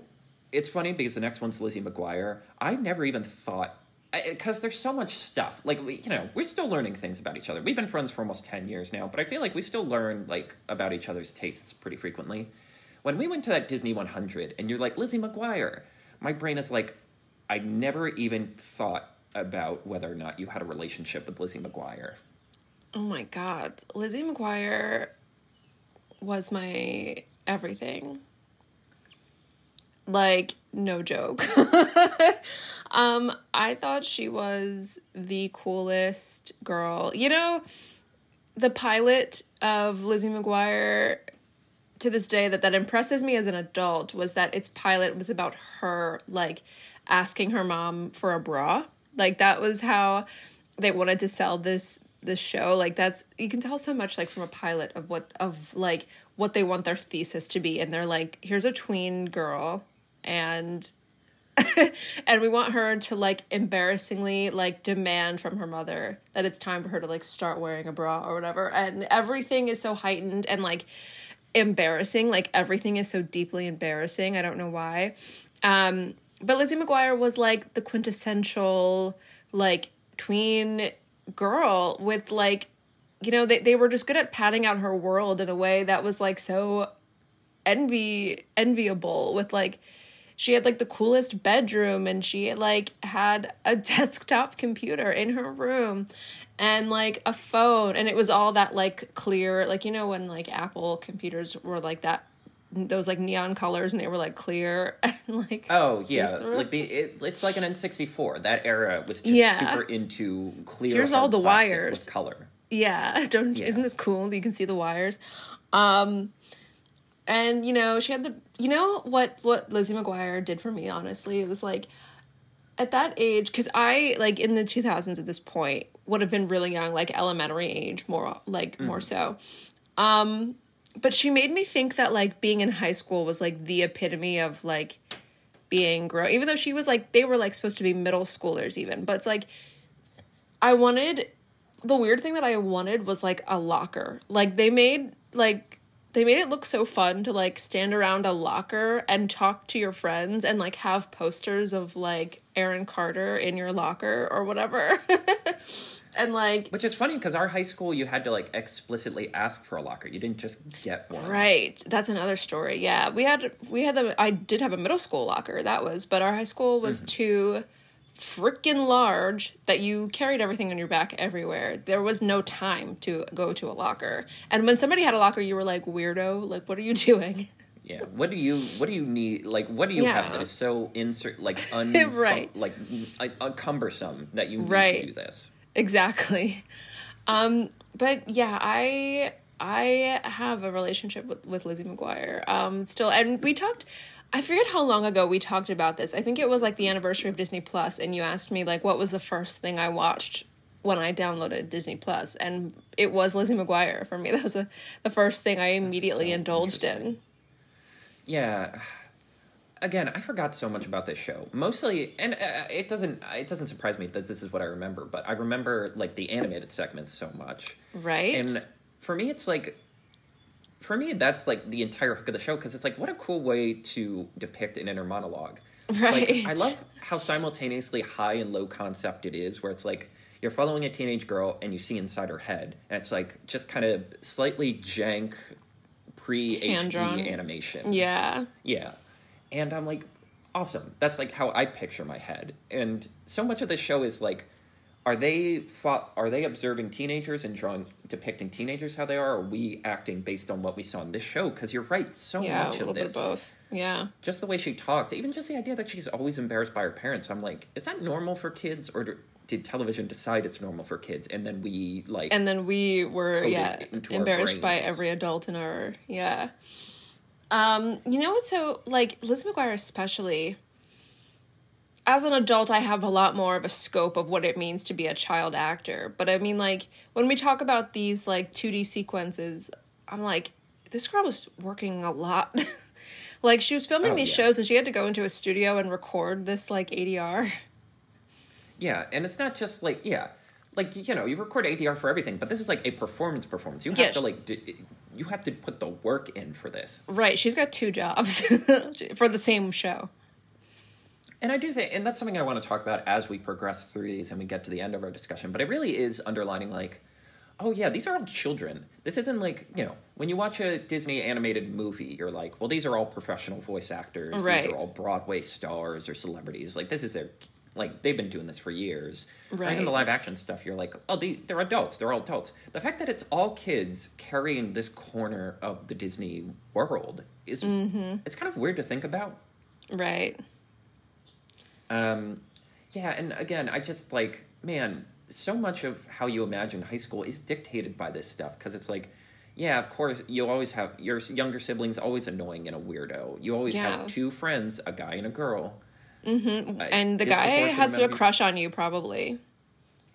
it's funny because the next one's lizzie mcguire. I never even thought because there's so much stuff. Like we, you know we're still learning things about each other. We've been friends for almost 10 years now but i feel like we still learn like about each other's tastes pretty frequently. When we went to that disney 100 and you're like lizzie mcguire my brain is like i never even thought about whether or not you had a relationship with lizzie mcguire Oh my god. Lizzie McGuire was my everything. Like, no joke. um, I thought she was the coolest girl. You know, the pilot of Lizzie McGuire to this day that that impresses me as an adult was that its pilot was about her like asking her mom for a bra. Like that was how they wanted to sell this this show. Like that's you can tell so much like from a pilot of what of like what they want their thesis to be. And they're like here's a tween girl and and we want her to like embarrassingly like demand from her mother that it's time for her to like start wearing a bra or whatever. And everything is so heightened and like embarrassing. Like everything is so deeply embarrassing. I don't know why. Um but lizzie mcguire was like the quintessential like tween girl with like you know they, they were just good at padding out her world in a way that was like so envy enviable with like she had like the coolest bedroom and she like had a desktop computer in her room and like a phone. And it was all that like clear like you know when like apple computers were like that those like neon colors and they were like clear and like Oh yeah, see-through. like the it, it's like an N64. That era was just Yeah. super into clear. Here's all the wires. color. Yeah, don't Yeah. isn't this cool? You can see the wires. Um and you know, she had the you know what what Lizzie McGuire did for me honestly. It was like at that age cuz I like in the 2000s at this point would have been really young, like elementary age more like more so. Um but she made me think that like being in high school was like the epitome of like being grown even though she was like they were like supposed to be middle schoolers even but it's like i wanted the weird thing that i wanted was like a locker. Like they made like they made it look so fun to like stand around a locker and talk to your friends and like have posters of like aaron carter in your locker or whatever and like Which is funny because our high school, you had to like explicitly ask for a locker. You didn't just get one. Right. That's another story. Yeah. We had we had the I did have a middle school locker, that was, but our high school was too freaking large that you carried everything on your back everywhere. There was no time to go to a locker. And when somebody had a locker, you were like, weirdo, like what are you doing? Yeah. What do you What do you need? Like, what do you Yeah. have that is so insert like un Right. like like uh, cumbersome that you need Right. to do this? Exactly. Um but yeah, I I have a relationship with, with Lizzie McGuire. Um still and we talked I forget how long ago we talked about this. I think it was like the anniversary of Disney Plus and you asked me like what was the first thing I watched when I downloaded Disney Plus and it was Lizzie McGuire for me. That was a, the first thing I immediately so indulged in. Yeah. Again, I forgot so much about this show. Mostly, and uh, it doesn't it doesn't surprise me that this is what I remember. But I remember like the animated segments so much. Right? And for me, it's like, for me, that's like the entire hook of the show because it's like, what a cool way to depict an inner monologue. right. Like, I love how simultaneously high and low concept it is, where it's like you're following a teenage girl and you see inside her head, and it's like just kind of slightly jank pre HD animation. Yeah. Yeah. And I'm like, awesome. That's like how I picture my head. And so much of this show is like, are they are they observing teenagers and drawing depicting teenagers how they are? Or are we acting based on what we saw in this show? Because you're right, so Yeah, much of this, both. Yeah. just the way she talks, even just the idea that she's always embarrassed by her parents. I'm like, is that normal for kids, or do, did television decide it's normal for kids, and then we like and then we were yeah embarrassed by every adult in our yeah um you know what's so like liz mcguire especially as an adult i have a lot more of a scope of what it means to be a child actor but i mean like when we talk about these like 2d sequences i'm like this girl was working a lot like she was filming Oh, these yeah. shows and she had to go into a studio and record this like adr Yeah, and it's not just like yeah, like you know, you record ADR for everything, but this is like a performance performance. You have Yeah. to like do, you have to put the work in for this. right she's got two jobs for the same show And I do think, and that's something I want to talk about as we progress through these and we get to the end of our discussion. But it really is underlining like, oh yeah, these are all children. This isn't like you know when you watch a Disney animated movie, you're like, well, these are all professional voice actors. Right. These are all Broadway stars or celebrities. Like this is their like they've been doing this for years. Right. Even the live action stuff, you're like, oh, they, they're adults. They're all adults. The fact that it's all kids carrying this corner of the Disney world is it's kind of weird to think about. right Um, yeah, and again, I just like, man, so much of how you imagine high school is dictated by this stuff because it's like, yeah, of course, you always have your younger siblings always annoying and a weirdo. You always Yeah. have two friends, a guy and a girl. Mm-hmm. And the guy has a people- crush on you, probably.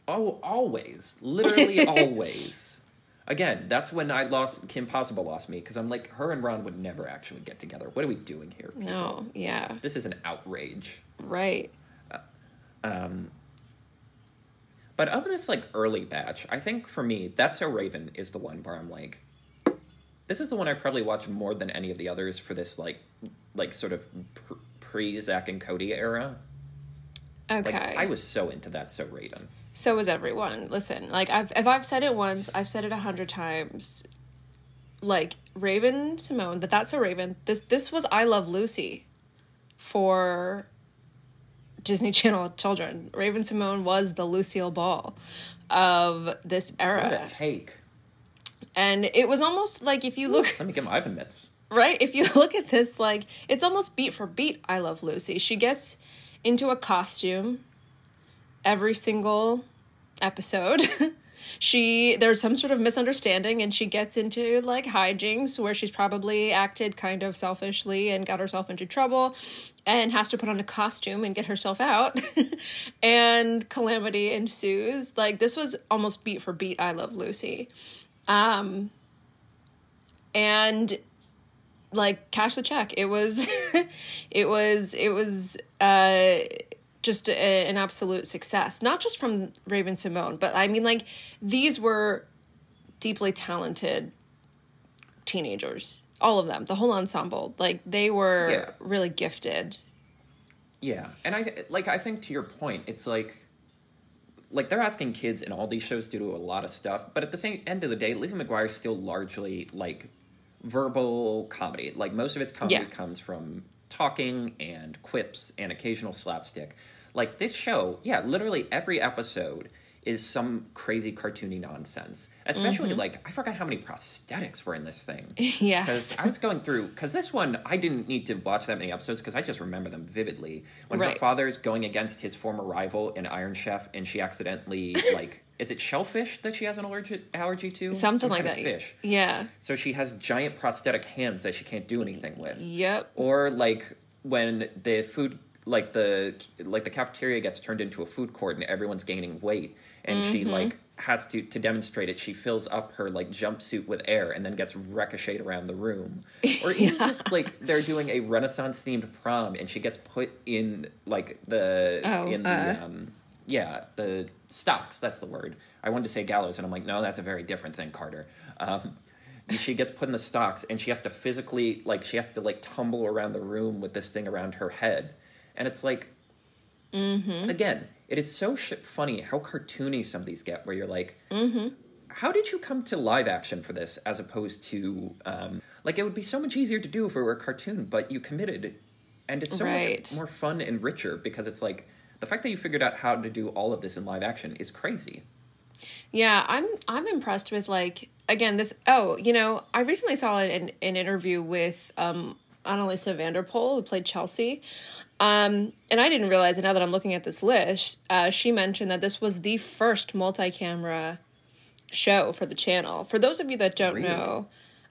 Oh, always, literally always. Again, that's when I lost Kim Possible lost me because I'm like, her and Ron would never actually get together. What are we doing here? people? No, yeah, This is an outrage. right. Um, But of this like early batch, I think for me, That's So Raven is the one where I'm like, this is the one I probably watch more than any of the others for this like, like sort of pr- pre Zack and Cody era. Okay. Like I was so into that, So Raven. So was everyone. Listen, like I've if I've said it once, I've said it a hundred times. Like Raven-Symoné, that that's a Raven. This this was I Love Lucy, for Disney Channel children. Raven-Symoné was the Lucille Ball of this What era, a take! and it was almost like if you look Let me get my Ivan mitts. Right? If you look at this like it's almost beat for beat i love lucy. She gets into a costume every single episode. She there's some sort of misunderstanding and she gets into like hijinks where she's probably acted kind of selfishly and got herself into trouble and has to put on a costume and get herself out. And calamity ensues. Like this was almost beat for beat i love lucy. Um and like cash the check. It was it was it was uh just a, an absolute success. Not just from raven-symoné but i mean like these were deeply talented teenagers. All of them. The whole ensemble. Like they were Yeah. really gifted. Yeah, and I like I think to your point, it's like like they're asking kids in all these shows to do a lot of stuff, but at the same end of the day, Lizzie McGuire is still largely like verbal comedy. Like most of its comedy Yeah. comes from talking and quips and occasional slapstick. Like this show, yeah, literally every episode is some crazy cartoony nonsense. Especially Mm-hmm. like I forgot how many prosthetics were in this thing. yes Because I was going through, because this one, I didn't need to watch that many episodes because I just remember them vividly. When her Right. father's going against his former rival in Iron Chef and she accidentally, like, is it shellfish that she has an allergy, allergy to? something Some like that Fish. yeah So she has giant prosthetic hands that she can't do anything with. yep Or like when the food like the like the cafeteria gets turned into a food court and everyone's gaining weight and Mm-hmm. she like has to to demonstrate it she fills up her like jumpsuit with air and then gets ricocheted around the room or even just like they're doing a renaissance themed prom and she gets put in like the Oh, in the uh. um yeah the stocks that's the word. I wanted to say gallows and i'm like no that's a very different thing carter. Um she gets put in the stocks and she has to physically like she has to like tumble around the room with this thing around her head. And it's like again it is so sh- funny how cartoony some of these get where you're like how did you come to live action for this as opposed to um, like it would be so much easier to do if it were a cartoon but you committed and it's so Right. much more fun and richer because it's like the fact that you figured out how to do all of this in live action is crazy Yeah, I'm I'm impressed with like again this oh, you know, I recently saw an an interview with um Anneliese van der Pol who played Chelsea. Um and I didn't realize it now that I'm looking at this list. Uh she mentioned that this was the first multi-camera show for the channel. For those of you that don't Really? know,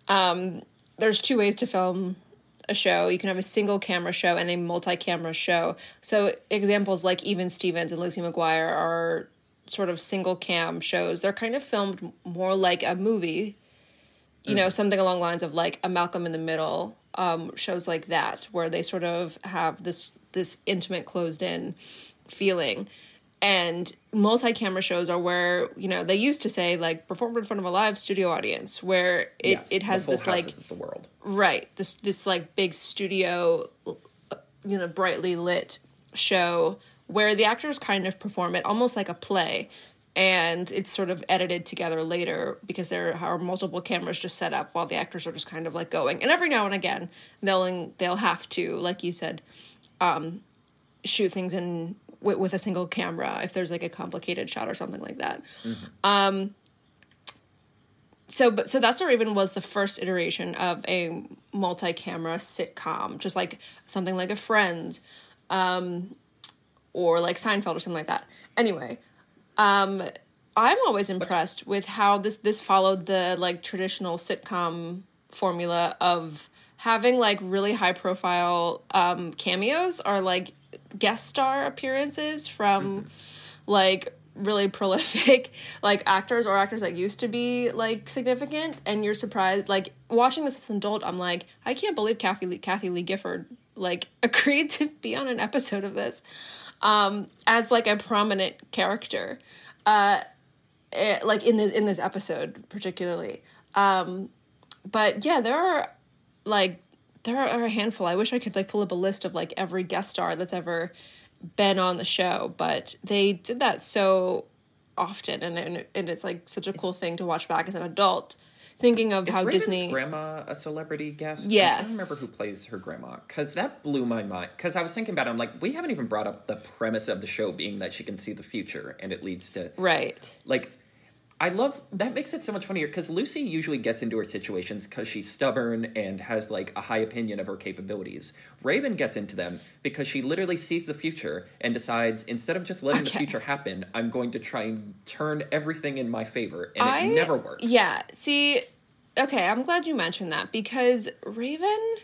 um there's two ways to film a show. You can have a single camera show and a multi-camera show. So examples like Even Stevens and Lizzie McGuire are sort of single cam shows. They're kind of filmed more like a movie. You know, something along the lines of like a Malcolm in the Middle, um, shows like that, where they sort of have this this intimate, closed in feeling. And multi-camera shows are where you know they used to say like performed in front of a live studio audience, where it Yes, it has this like the world. Right this this like big studio you know brightly lit show where the actors kind of perform it almost like a play and it's sort of edited together later because there are multiple cameras just set up while the actors are just kind of like going. And every now and again they'll they'll have to like you said um shoot things in with, with a single camera if there's like a complicated shot or something like that. Um, so but so that's a even was the first iteration of a multi-camera sitcom just like something like a friends um or like seinfeld or something like that. Anyway um i'm always impressed with how this this followed the like traditional sitcom formula of having like really high profile um cameos or like guest star appearances from like really prolific like actors or actors that used to be like significant. And you're surprised like watching this as an adult i'm like i can't believe kathie lee, kathie lee gifford like agreed to be on an episode of this um as like a prominent character. Uh it, like in this in this episode particularly. Um but yeah there are like there are a handful i wish i could like pull up a list of like every guest star that's ever been on the show, but they did that so often, and and, and it's like such a cool thing to watch back as an adult, thinking of Is how Raven's Disney. grandma a celebrity guest? Yes. I don't remember who plays her grandma because that blew my mind. Because I was thinking about it, I'm like, we haven't even brought up the premise of the show being that she can see the future, and it leads to Right. like I love that makes it so much funnier because Lucy usually gets into her situations because she's stubborn and has like a high opinion of her capabilities. Raven gets into them because she literally sees the future and decides instead of just letting the future happen, I'm going to try and turn everything in my favor, and I it never works. Yeah. See, okay, I'm glad you mentioned that because Raven,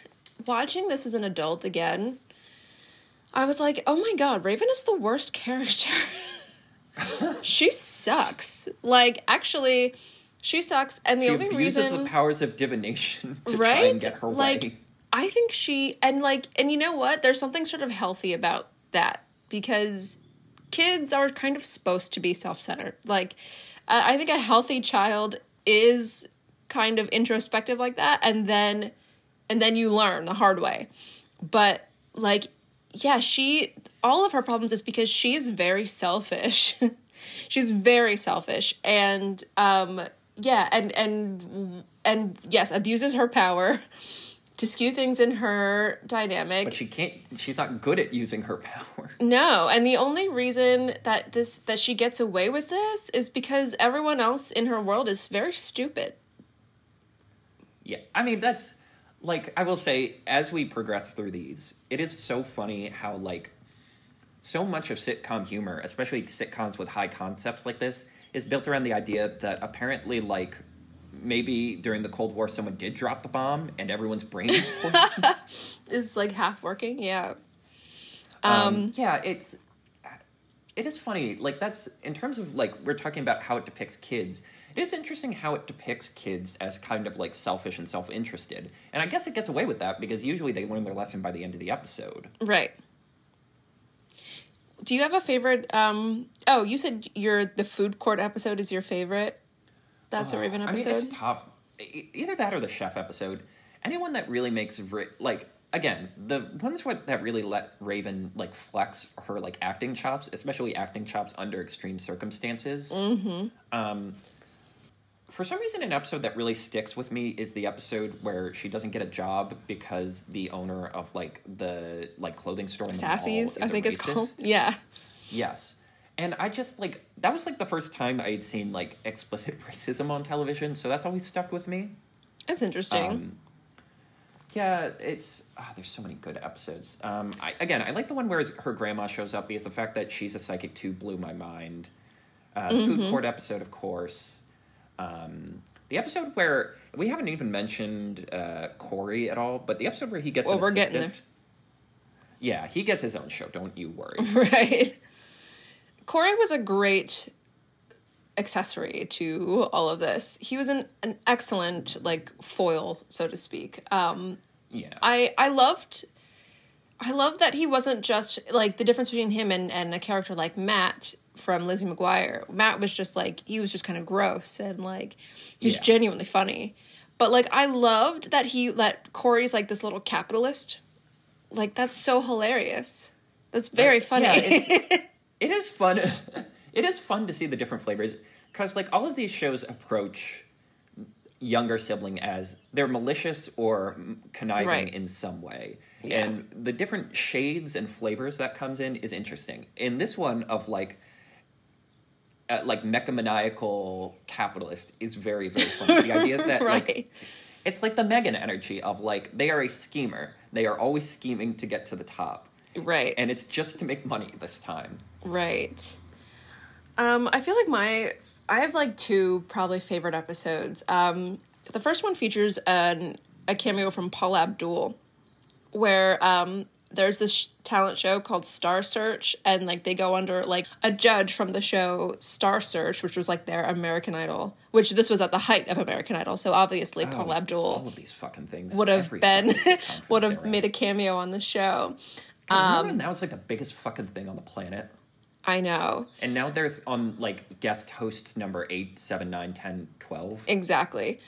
watching this as an adult again, I was like, oh my god, Raven is the worst character. she sucks. Like, actually, she sucks, and the She only reason the powers of divination to right try and get her like way. i think she and like and you know what there's something sort of healthy about that because kids are kind of supposed to be self-centered like i I think a healthy child is kind of introspective like that and then and then you learn the hard way but like yeah she all of her problems is because she is very selfish she's very selfish and um yeah and and and yes abuses her power to skew things in her dynamic But she can't. She's not good at using her power. no, and the only reason that this that she gets away with this is because everyone else in her world is very stupid. Yeah, I mean that's like I will say as we progress through these, it is so funny how like so much of sitcom humor, especially sitcoms with high concepts like this, is built around the idea that apparently like maybe during the Cold War someone did drop the bomb and everyone's brain is like half working, yeah. um, yeah, it's it is funny. Like that's in terms of like we're talking about how it depicts kids. It is interesting how it depicts kids as kind of like selfish and self-interested. And I guess it gets away with that because usually they learn their lesson by the end of the episode. Right. Do you have a favorite um oh, you said your the food court episode is your favorite? That's a Raven I mean, episode? it's tough. Either that or the chef episode. Anyone that really makes like again the ones what that really let Raven like flex her like acting chops, especially acting chops under extreme circumstances. Mm-hmm. Um, for some reason, an episode that really sticks with me is the episode where she doesn't get a job because the owner of like the like clothing store in Sassy's, I think it's called. Yeah. Yes. And I just like that was like the first time I had seen like explicit racism on television, so that's always stuck with me. It's interesting. Um, yeah, it's ah, there's so many good episodes. Um, I, again, I like the one where her grandma shows up because the fact that she's a psychic too blew my mind. Uh, the Mm-hmm. food court episode, of course. Um, the episode where we haven't even mentioned uh, Cory at all, but the episode where he gets Well, an we're getting assistant. Yeah, he gets his own show. Don't you worry. right. Cory was a great accessory to all of this. He was an, an excellent like foil, so to speak. Um Yeah. I I loved I loved that he wasn't just like the difference between him and, and a character like Matt from Lizzie McGuire. Matt was just like he was just kind of gross and like he was Yeah. genuinely funny. But like I loved that he let Cory's like this little capitalist. Like that's so hilarious. That's very funny. Yeah, it is fun. it is fun to see the different flavors because, like, all of these shows approach younger sibling as they're malicious or conniving Right. in some way, Yeah. and the different shades and flavors that comes in is interesting. In this one of like. Uh, like mechamaniacal capitalist is very very funny. The idea that like it's like the Megan energy of like they are a schemer. They are always scheming to get to the top, Right. and it's just to make money this time. Right. Um, I feel like my I have like two probably favorite episodes. Um, the first one features an a cameo from Paula Abdul, where um, there's this sh- talent show called Star Search, and like they go under like a judge from the show Star Search, which was like their American Idol, which this was at the height of American Idol. So obviously Paula Abdul, all of these fucking things would have been fucking sitcom from would have made a cameo on the show. God, Um, that was like the biggest fucking thing on the planet. I know And now they're on like guest hosts number 8, 7, 9, 10, 12. exactly.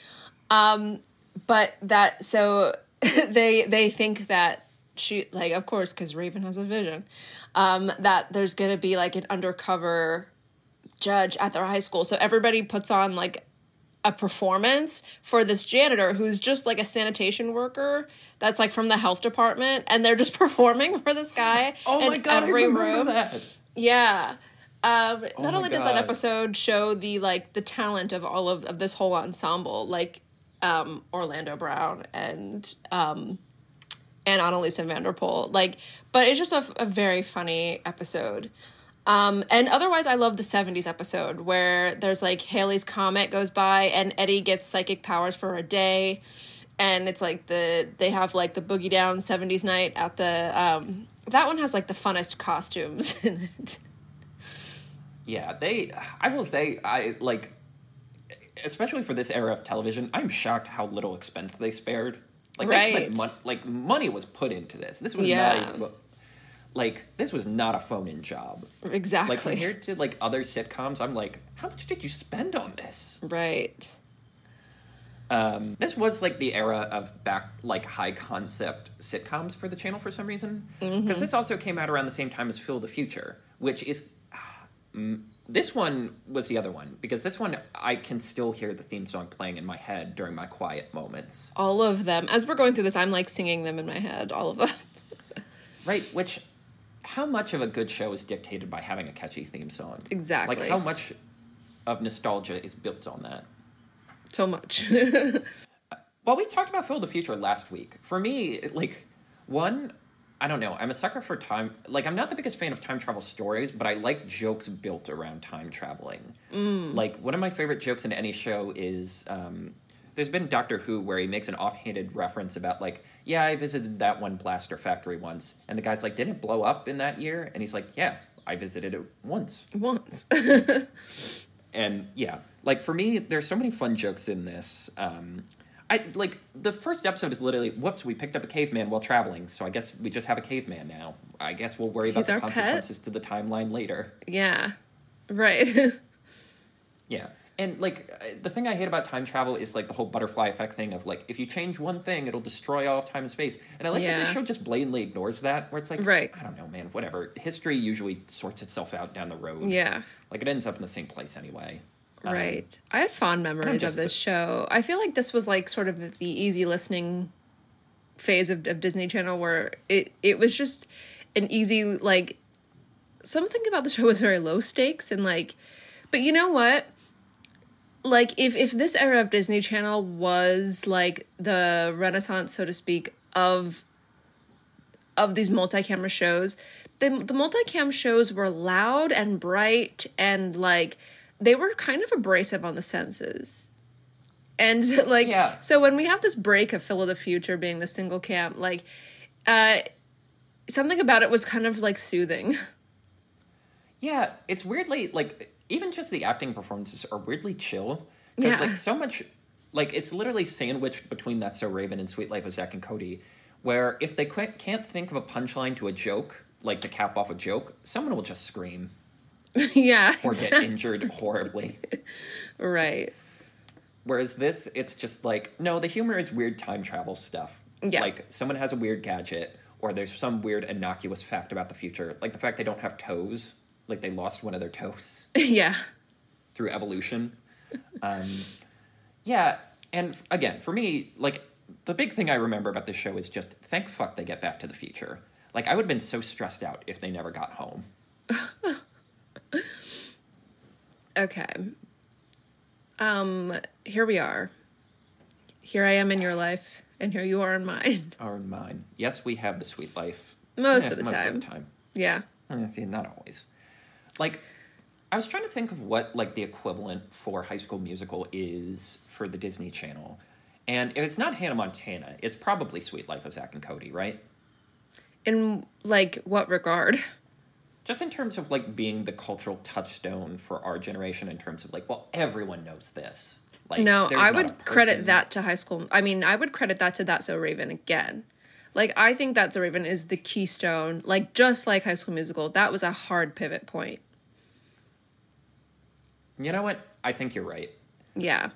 Um, but that so they they think that she like of course because Raven has a vision um, that there's gonna be like an undercover judge at their high school. So everybody puts on like a performance for this janitor who's just like a sanitation worker that's like from the health department and they're just performing for this guy Oh my god, I remember room. that. Yeah. Um, not Oh my only does that episode show the like the talent of all of, of this whole ensemble, like um, Orlando Brown and um, and Anneliese van der Pol, like, but it's just a, a very funny episode. Um, and otherwise, I love the '70s episode where there's like Halley's comet goes by and Eddie gets psychic powers for a day, and it's like the they have like the boogie down '70s night at the um, that one has like the funnest costumes in it. Yeah, they. I will say, I like, especially for this era of television, I'm shocked how little expense they spared. Like they Right. spent mon- like money was put into this. This was Yeah. not a pho- like this was not a phone-in job. Exactly. Like compared to like other sitcoms, I'm like, how much did you spend on this? right. Um, this was like the era of back like high concept sitcoms for the channel for some reason because Mm-hmm. this also came out around the same time as Phil the Future, which is mm, this one was the other one because this one I can still hear the theme song playing in my head during my quiet moments. All of them. As we're going through this, I'm like singing them in my head. All of them. Right, which how much of a good show is dictated by having a catchy theme song? Exactly. Like how much of nostalgia is built on that? so much. Well, we talked about Phil the Future last week. For me, like, one, I don't know. I'm a sucker for time. Like, I'm not the biggest fan of time travel stories, but I like jokes built around time traveling. Like, one of my favorite jokes in any show is um, there's been Doctor Who where he makes an offhanded reference about, like, yeah, I visited that one blaster factory once. And the guy's like, didn't it blow up in that year? And he's like, yeah, I visited it once. Once. and yeah like for me there's so many fun jokes in this um i like the first episode is literally whoops we picked up a caveman while traveling so i guess we just have a caveman now i guess we'll worry about He's the our pet? consequences to the timeline later yeah. Right. yeah and like the thing i hate about time travel is like the whole butterfly effect thing of like if you change one thing it'll destroy all of time and space and i like that this show just blatantly ignores that where it's like Right. i don't know man whatever history usually sorts itself out down the road yeah. like it ends up in the same place anyway Um, Right. I had fond memories of this show. I feel like this was like sort of the easy listening phase of, of Disney Channel where it, it was just an easy, like, something about the show was very low stakes and like, but you know what? Like, if, if this era of Disney Channel was like the renaissance, so to speak, of of these multi-camera shows the the multi-cam shows were loud and bright and like they were kind of abrasive on the senses and like Yeah. so when we have this break of Phil of the Future being the single cam like uh something about it was kind of like soothing Yeah, it's weirdly like even just the acting performances are weirdly chill because Yeah. like so much like it's literally sandwiched between That's So Raven and Suite Life of Zack and Cody, where if they qu- can't think of a punchline to a joke, like to cap off a joke, someone will just scream yeah or get injured horribly. right Whereas this, it's just like no, the humor is weird time travel stuff. Yeah. like someone has a weird gadget, or there's some weird innocuous fact about the future, like the fact they don't have toes, like they lost one of their toes. yeah through evolution. Um, yeah, and again, for me, like the big thing I remember about this show is just thank fuck they get Back to the Future. Like I would have been so stressed out if they never got home. okay um here we are here I am in your life and here you are in mine Are in mine. Yes, we have the suite life. Most Eh, of the Most time. of the time. yeah Eh, not always. Like, I was trying to think of what like the equivalent for High School Musical is for the Disney Channel, and if it's not Hannah Montana, it's probably Suite Life of Zack and Cody, right? In like what regard? Just in terms of like being the cultural touchstone for our generation, in terms of like, well, everyone knows this. Like, No, I would credit that to High School. I mean, I would credit that to That's So Raven again. Like, I think That's So Raven is the keystone. Like, just like High School Musical, that was a hard pivot point. You know what? I think you're right. Yeah.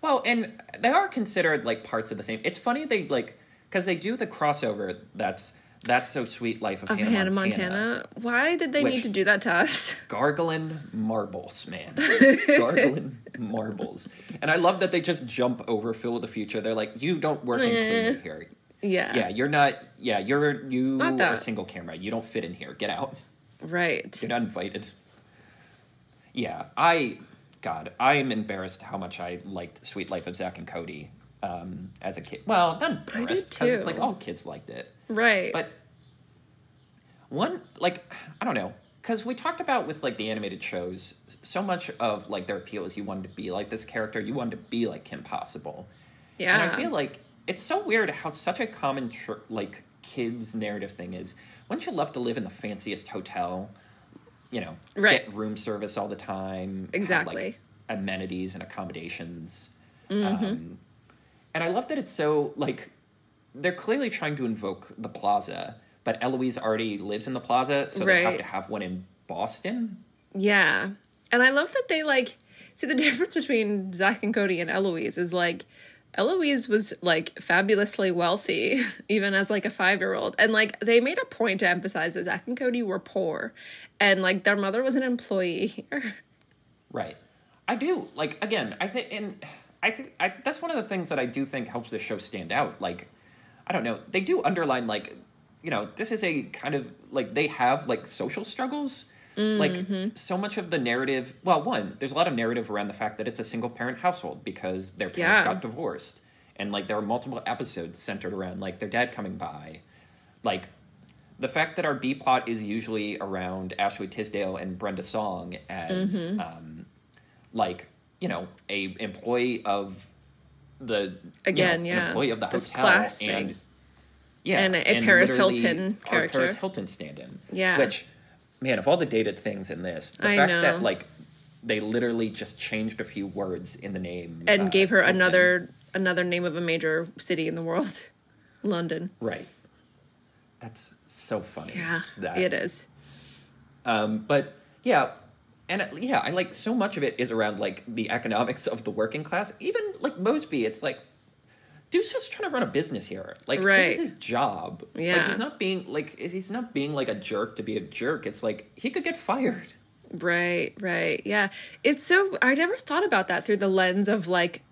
Well, and they are considered like parts of the same. It's funny they like because they do the crossover. That's that's so Suite. Life of, Of Hannah, Hannah Montana. Montana. Why did they Which- need to do that to us? Gargling marbles, man. Gargling marbles. And I love that they just jump over Phil of the Future. They're like, you don't work in here. Yeah. Yeah, you're not. Yeah, you're you are single camera. You don't fit in here. Get out. Right. You're not invited. Yeah, I, God, I am embarrassed how much I liked Suite Life of Zack and Cody um, as a kid. Well, not embarrassed because it's like all kids liked it. Right. But one, like, I don't know, because we talked about with like the animated shows, so much of like their appeal is you wanted to be like this character, you wanted to be like Kim Possible. yeah. And I feel like it's so weird how such a common tr- like kids narrative thing is. Wouldn't you love to live in the fanciest hotel? You know, Right. get room service all the time. have, Exactly. like, amenities and accommodations. Mm-hmm. Um, and I love that it's so like they're clearly trying to invoke the plaza, but Eloise already lives in the plaza, so they have to have one in Boston. Yeah. And I love that they like see the difference between Zack and Cody and Eloise is like Eloise was like fabulously wealthy, even as like a five year old. And like they made a point to emphasize that Zack and Cody were poor and like their mother was an employee here. Right. I do. Like again, I think and I think I that's one of the things that I do think helps this show stand out. Like I don't know, they do underline like you know, this is a kind of like they have like social struggles. Like so much of the narrative, well, one, there's a lot of narrative around the fact that it's a single parent household because their parents Yeah. got divorced. And like there are multiple episodes centered around like their dad coming by. Like the fact that our B plot is usually around Ashley Tisdale and Brenda Song as Mm-hmm. um, like you know a employee of the you know, Again, yeah. employee of the This hotel class and thing. yeah And a Paris Hilton character. Paris Hilton stand-in Yeah. which man of all the dated things in this the I fact know. that like they literally just changed a few words in the name And uh, gave her Hilton. another another name of a major city in the world. London. right that's so funny Yeah. that It is. Um, but yeah, and it, yeah, I like so much of it is around like the economics of the working class. Even like Moseby, it's like dude's just trying to run a business here. Like this is his job. like Yeah. he's not being like he's not being like a jerk to be a jerk. It's like he could get fired. Right, right. Yeah. It's so I never thought about that through the lens of like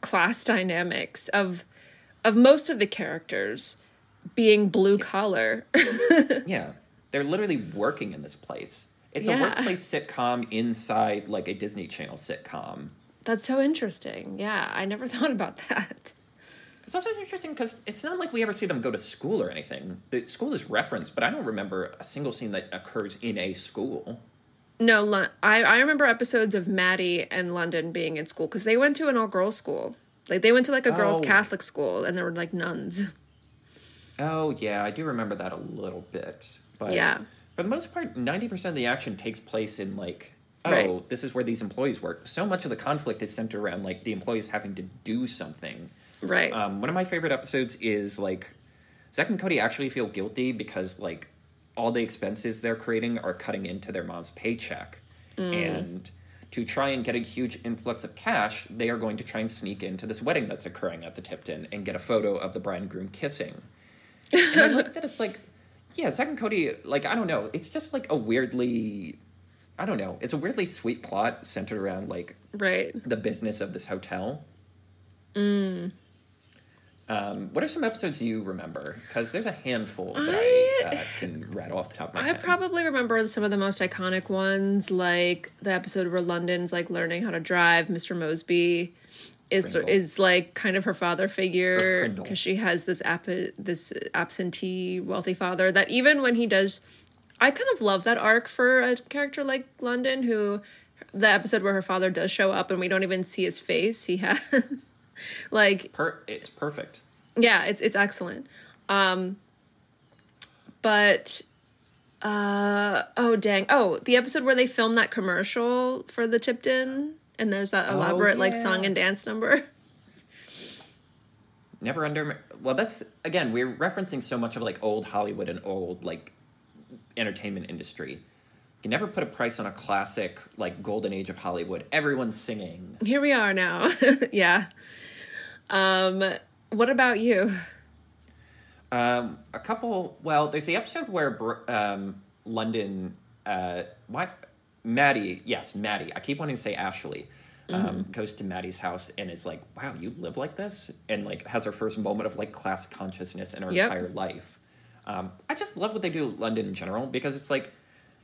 class dynamics of of most of the characters being blue collar. Yeah, they're literally working in this place. It's a workplace sitcom inside like a Disney Channel sitcom. That's so interesting. Yeah, I never thought about that. It's also interesting because it's not like we ever see them go to school or anything. The school is referenced, but I don't remember a single scene that occurs in a school. No, I I remember episodes of Maddie and London being in school because they went to an all girls school. Like they went to like a girls Oh. Catholic school and there were like nuns. Oh yeah, I do remember that a little bit. But Yeah. For the most part, ninety percent of the action takes place in like, oh, Right. this is where these employees work. So much of the conflict is centered around like the employees having to do something. Right. Um, one of my favorite episodes is like Zack and Cody actually feel guilty because like all the expenses they're creating are cutting into their mom's paycheck, and to try and get a huge influx of cash, they are going to try and sneak into this wedding that's occurring at the Tipton and get a photo of the bride and groom kissing. and I like that it's like, yeah, Zack and Cody, like I don't know, it's just like a weirdly, I don't know, it's a weirdly sweet plot centered around like right. the business of this hotel. Mm. Um, what are some episodes you remember? Because there's a handful that I, I- uh, can rattle off the top of my I head. I probably remember some of the most iconic ones, like the episode where London's like learning how to drive. Mr. Moseby is is like kind of her father figure because she has this ap- this absentee wealthy father that even when he does, I kind of love that arc for a character like London who. The episode where her father does show up and we don't even see his face, he has like Per- it's perfect. yeah, it's it's excellent. Um but uh oh dang. Oh, the episode where they filmed that commercial for the Tipton and there's that elaborate like yeah. song and dance number. Never under. Well, that's again. We're referencing so much of like old Hollywood and old like entertainment industry. You can never put a price on a classic like golden age of Hollywood. Everyone's singing. Here we are now. yeah. Um what about you? Um, a couple. Well, there's the episode where um, London. Uh, what? Maddie. Yes, Maddie. I keep wanting to say Ashley. Um, Goes to Maddie's house and is like, "Wow, you live like this," and like has her first moment of like class consciousness in her Yep. entire life. Um, I just love what they do London in general because it's like,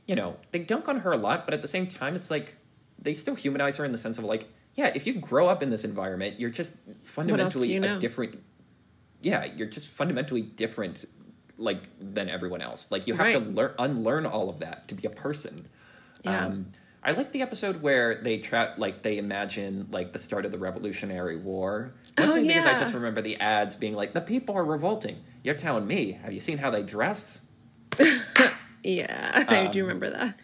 you know, they dunk on her a lot, but at the same time, it's like they still humanize her in the sense of like, yeah, if you grow up in this environment, you're just fundamentally you a know? different. Yeah, you're just fundamentally different, like than everyone else. Like you have to learn unlearn all of that to be a person. Yeah. Um, I like the episode where they try, like they imagine like the start of the Revolutionary War. Mostly because I Oh, just remember the ads being like, "The people are revolting." You're telling me? Have you seen how they dress? Yeah, I Um, do remember that.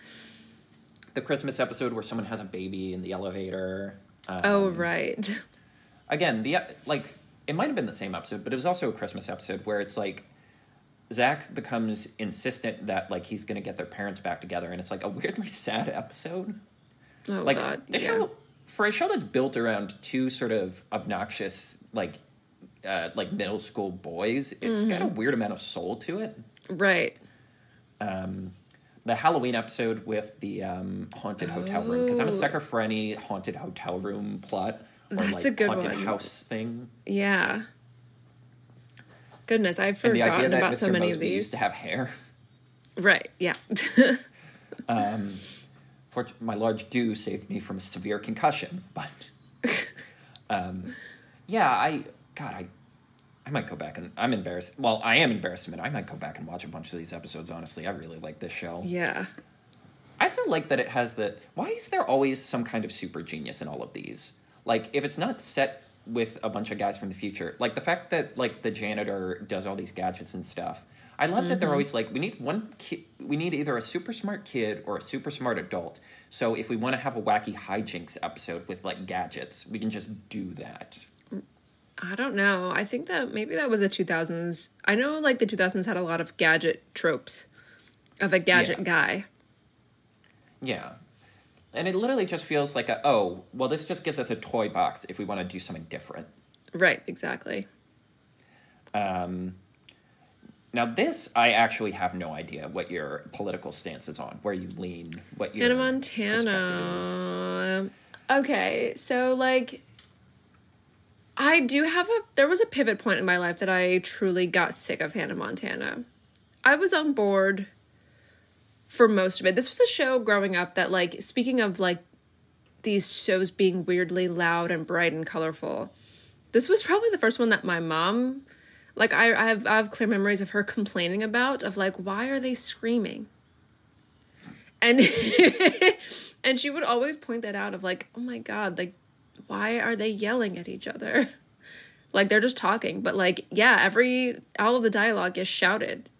The Christmas episode where someone has a baby in the elevator. Um, Oh right. again, the like it might have been the same episode, but it was also a Christmas episode where it's like Zack becomes insistent that like he's gonna get their parents back together, and it's like a weirdly sad episode. Oh like god. the yeah. show for a show that's built around two sort of obnoxious like uh, like middle school boys, it's got Mm-hmm. a weird amount of soul to it. Right. The Halloween episode with the um, haunted hotel room because I'm a Oh. sucker for any haunted hotel room plot or That's like a good haunted one. house thing. Yeah. Goodness, I've And the idea forgotten that about Mr. so many Moseby of these. used to have hair. Right. Yeah. um, For my large do saved me from a severe concussion, but um, yeah, I God, I I might go back and I'm embarrassed. Well, I am embarrassed to admit I might go back and watch a bunch of these episodes. Honestly, I really like this show. yeah. I also like that it has the. Why is there always some kind of super genius in all of these? Like, if it's not set with a bunch of guys from the future, like the fact that like the janitor does all these gadgets and stuff. I love that they're mm-hmm. always like, we need one kid. We need either a super smart kid or a super smart adult. So if we want to have a wacky hijinks episode with like gadgets, we can just do that. I don't know. I think that maybe that was a 2000s. I know like the 2000s had a lot of gadget tropes of a gadget Yeah. guy. Yeah. And it literally just feels like a oh well this just gives us a toy box if we want to do something different. Right, exactly. Um, now, this I actually have no idea what your political stance is on, where you lean, what your is. Montana. Okay, so like I do have a there was a pivot point in my life that I truly got sick of Hannah Montana. I was on board for most of it. This was a show growing up that like speaking of like these shows being weirdly loud and bright and colorful. This was probably the first one that my mom like I, I have I have clear memories of her complaining about of like why are they screaming? And and she would always point that out of like, oh my god, like why are they yelling at each other? Like they're just talking, but like yeah, every all of the dialogue is shouted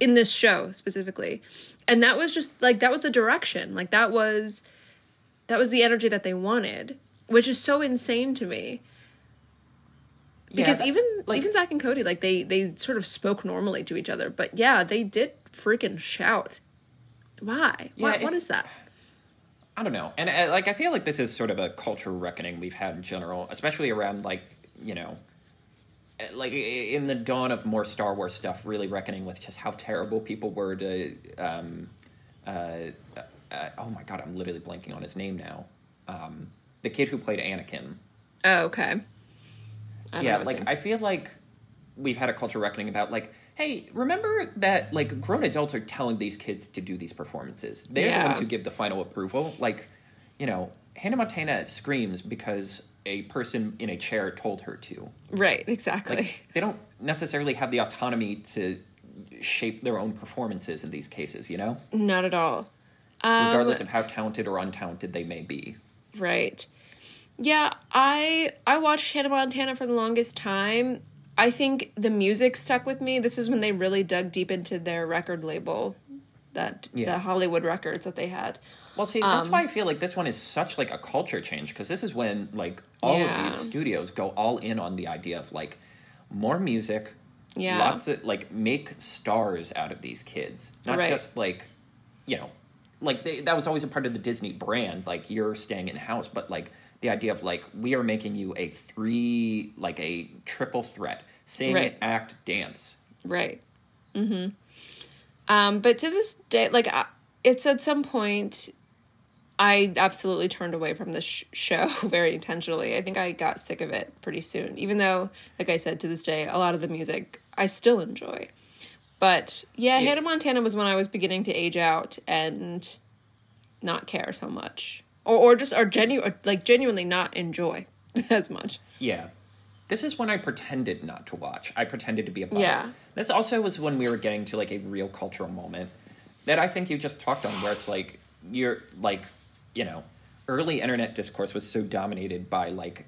in this show specifically. And that was just like that was the direction. Like that was that was the energy that they wanted, which is so insane to me. Because that's- even like, even Zack and Cody, like they they sort of spoke normally to each other, but yeah, they did freaking shout. Why? Yeah, what, what that? I don't know, and uh, like I feel like this is sort of a culture reckoning we've had in general, especially around like you know, like in the dawn of more Star Wars stuff, really reckoning with just how terrible people were to. Um, uh, uh, oh my god, I'm literally blanking on his name now. Um, the kid who played Anakin. Oh, okay. Yeah like i feel like we've had a culture reckoning about like hey remember that like grown adults are telling these kids to do these performances they're the ones who give the final approval like you know hannah montana screams because a person in a chair told her to right, exactly. like they don't necessarily have the autonomy to shape their own performances in these cases you know Not at all. Um, regardless of how talented or untalented they may be Right. Yeah, I I watched Hannah Montana for the longest time. I think the music stuck with me. This is when they really dug deep into their record label, that Yeah. the Hollywood records that they had. Well, see, that's Um, why I feel like this one is such like a culture change because this is when like all Yeah. of these studios go all in on the idea of like more music, Yeah. lots of like make stars out of these kids, not Right. just like you know, like they, that was always a part of the Disney brand. Like you're staying in house, but like the idea of like we are making you a three like a triple threat: sing, Right. act, dance. Right. Mm-hmm. Um, but to this day, like I- it's at some point, I absolutely turned away from the sh- show very intentionally. I think I got sick of it pretty soon. Even though, like I said, to this day, a lot of the music I still enjoy. But yeah, Yeah. Hannah Montana was when I was beginning to age out and not care so much, or or just are genu- or, like genuinely not enjoy as much. Yeah. This is when I pretended not to watch. I pretended to be a. Yeah. This also was when we were getting to like a real cultural moment that I think you just talked on where it's like you're like, you know, early internet discourse was so dominated by like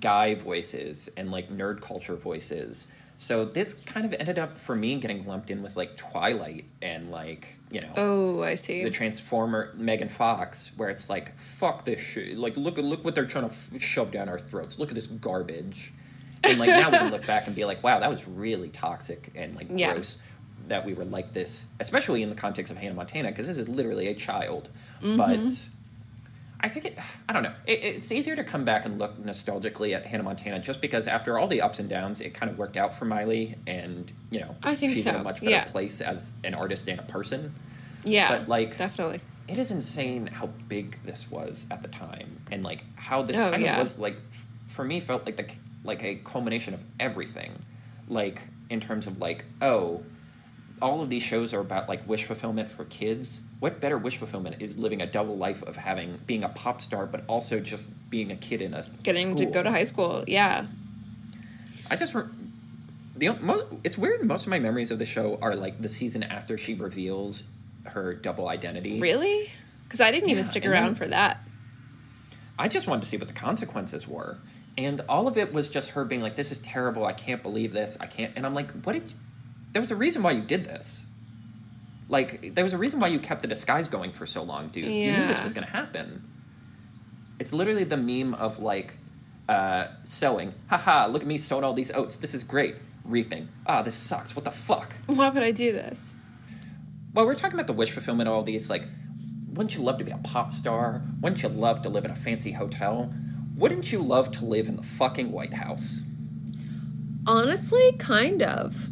guy voices and like nerd culture voices. So this kind of ended up for me getting lumped in with like Twilight and like, you know, Oh, I see. the Transformer Megan Fox, where it's like, fuck this shit. Like, look look what they're trying to f- shove down our throats. Look at this garbage. And like now we can look back and be like, wow, that was really toxic and like Yeah. gross that we were like this, especially in the context of Hannah Montana, because this is literally a child. Mm-hmm. But I think it, I don't know. It, it's easier to come back and look nostalgically at Hannah Montana just because after all the ups and downs, it kind of worked out for Miley, and you know, I think she's in a much better yeah. place as an artist and a person yeah, but, like- definitely. it is insane how big this was at the time and like how this Oh, kind yeah. of was like f- for me felt like the like a culmination of everything like in terms of like oh all of these shows are about like wish fulfillment for kids what better wish fulfillment is living a double life of having being a pop star but also just being a kid in a Getting to go to high school. Yeah. i just re- the mo- it's weird most of my memories of the show are like the season after she reveals her double identity Really? Because I didn't even stick around then- for that. I just wanted to see what the consequences were. And all of it was just her being like, this is terrible. I can't believe this. I can't. And I'm like, what did. There was a reason why you did this. Like, there was a reason why you kept the disguise going for so long, dude. You knew this was going to happen. It's literally the meme of like, uh, sowing. Haha, look at me sowing all these oats. This is great. Reaping. Ah, this sucks. What the fuck? Why would I do this? Well, we're talking about the wish fulfillment, all these, like, wouldn't you love to be a pop star? Wouldn't you love to live in a fancy hotel? Wouldn't you love to live in the fucking White House? Honestly, kind of.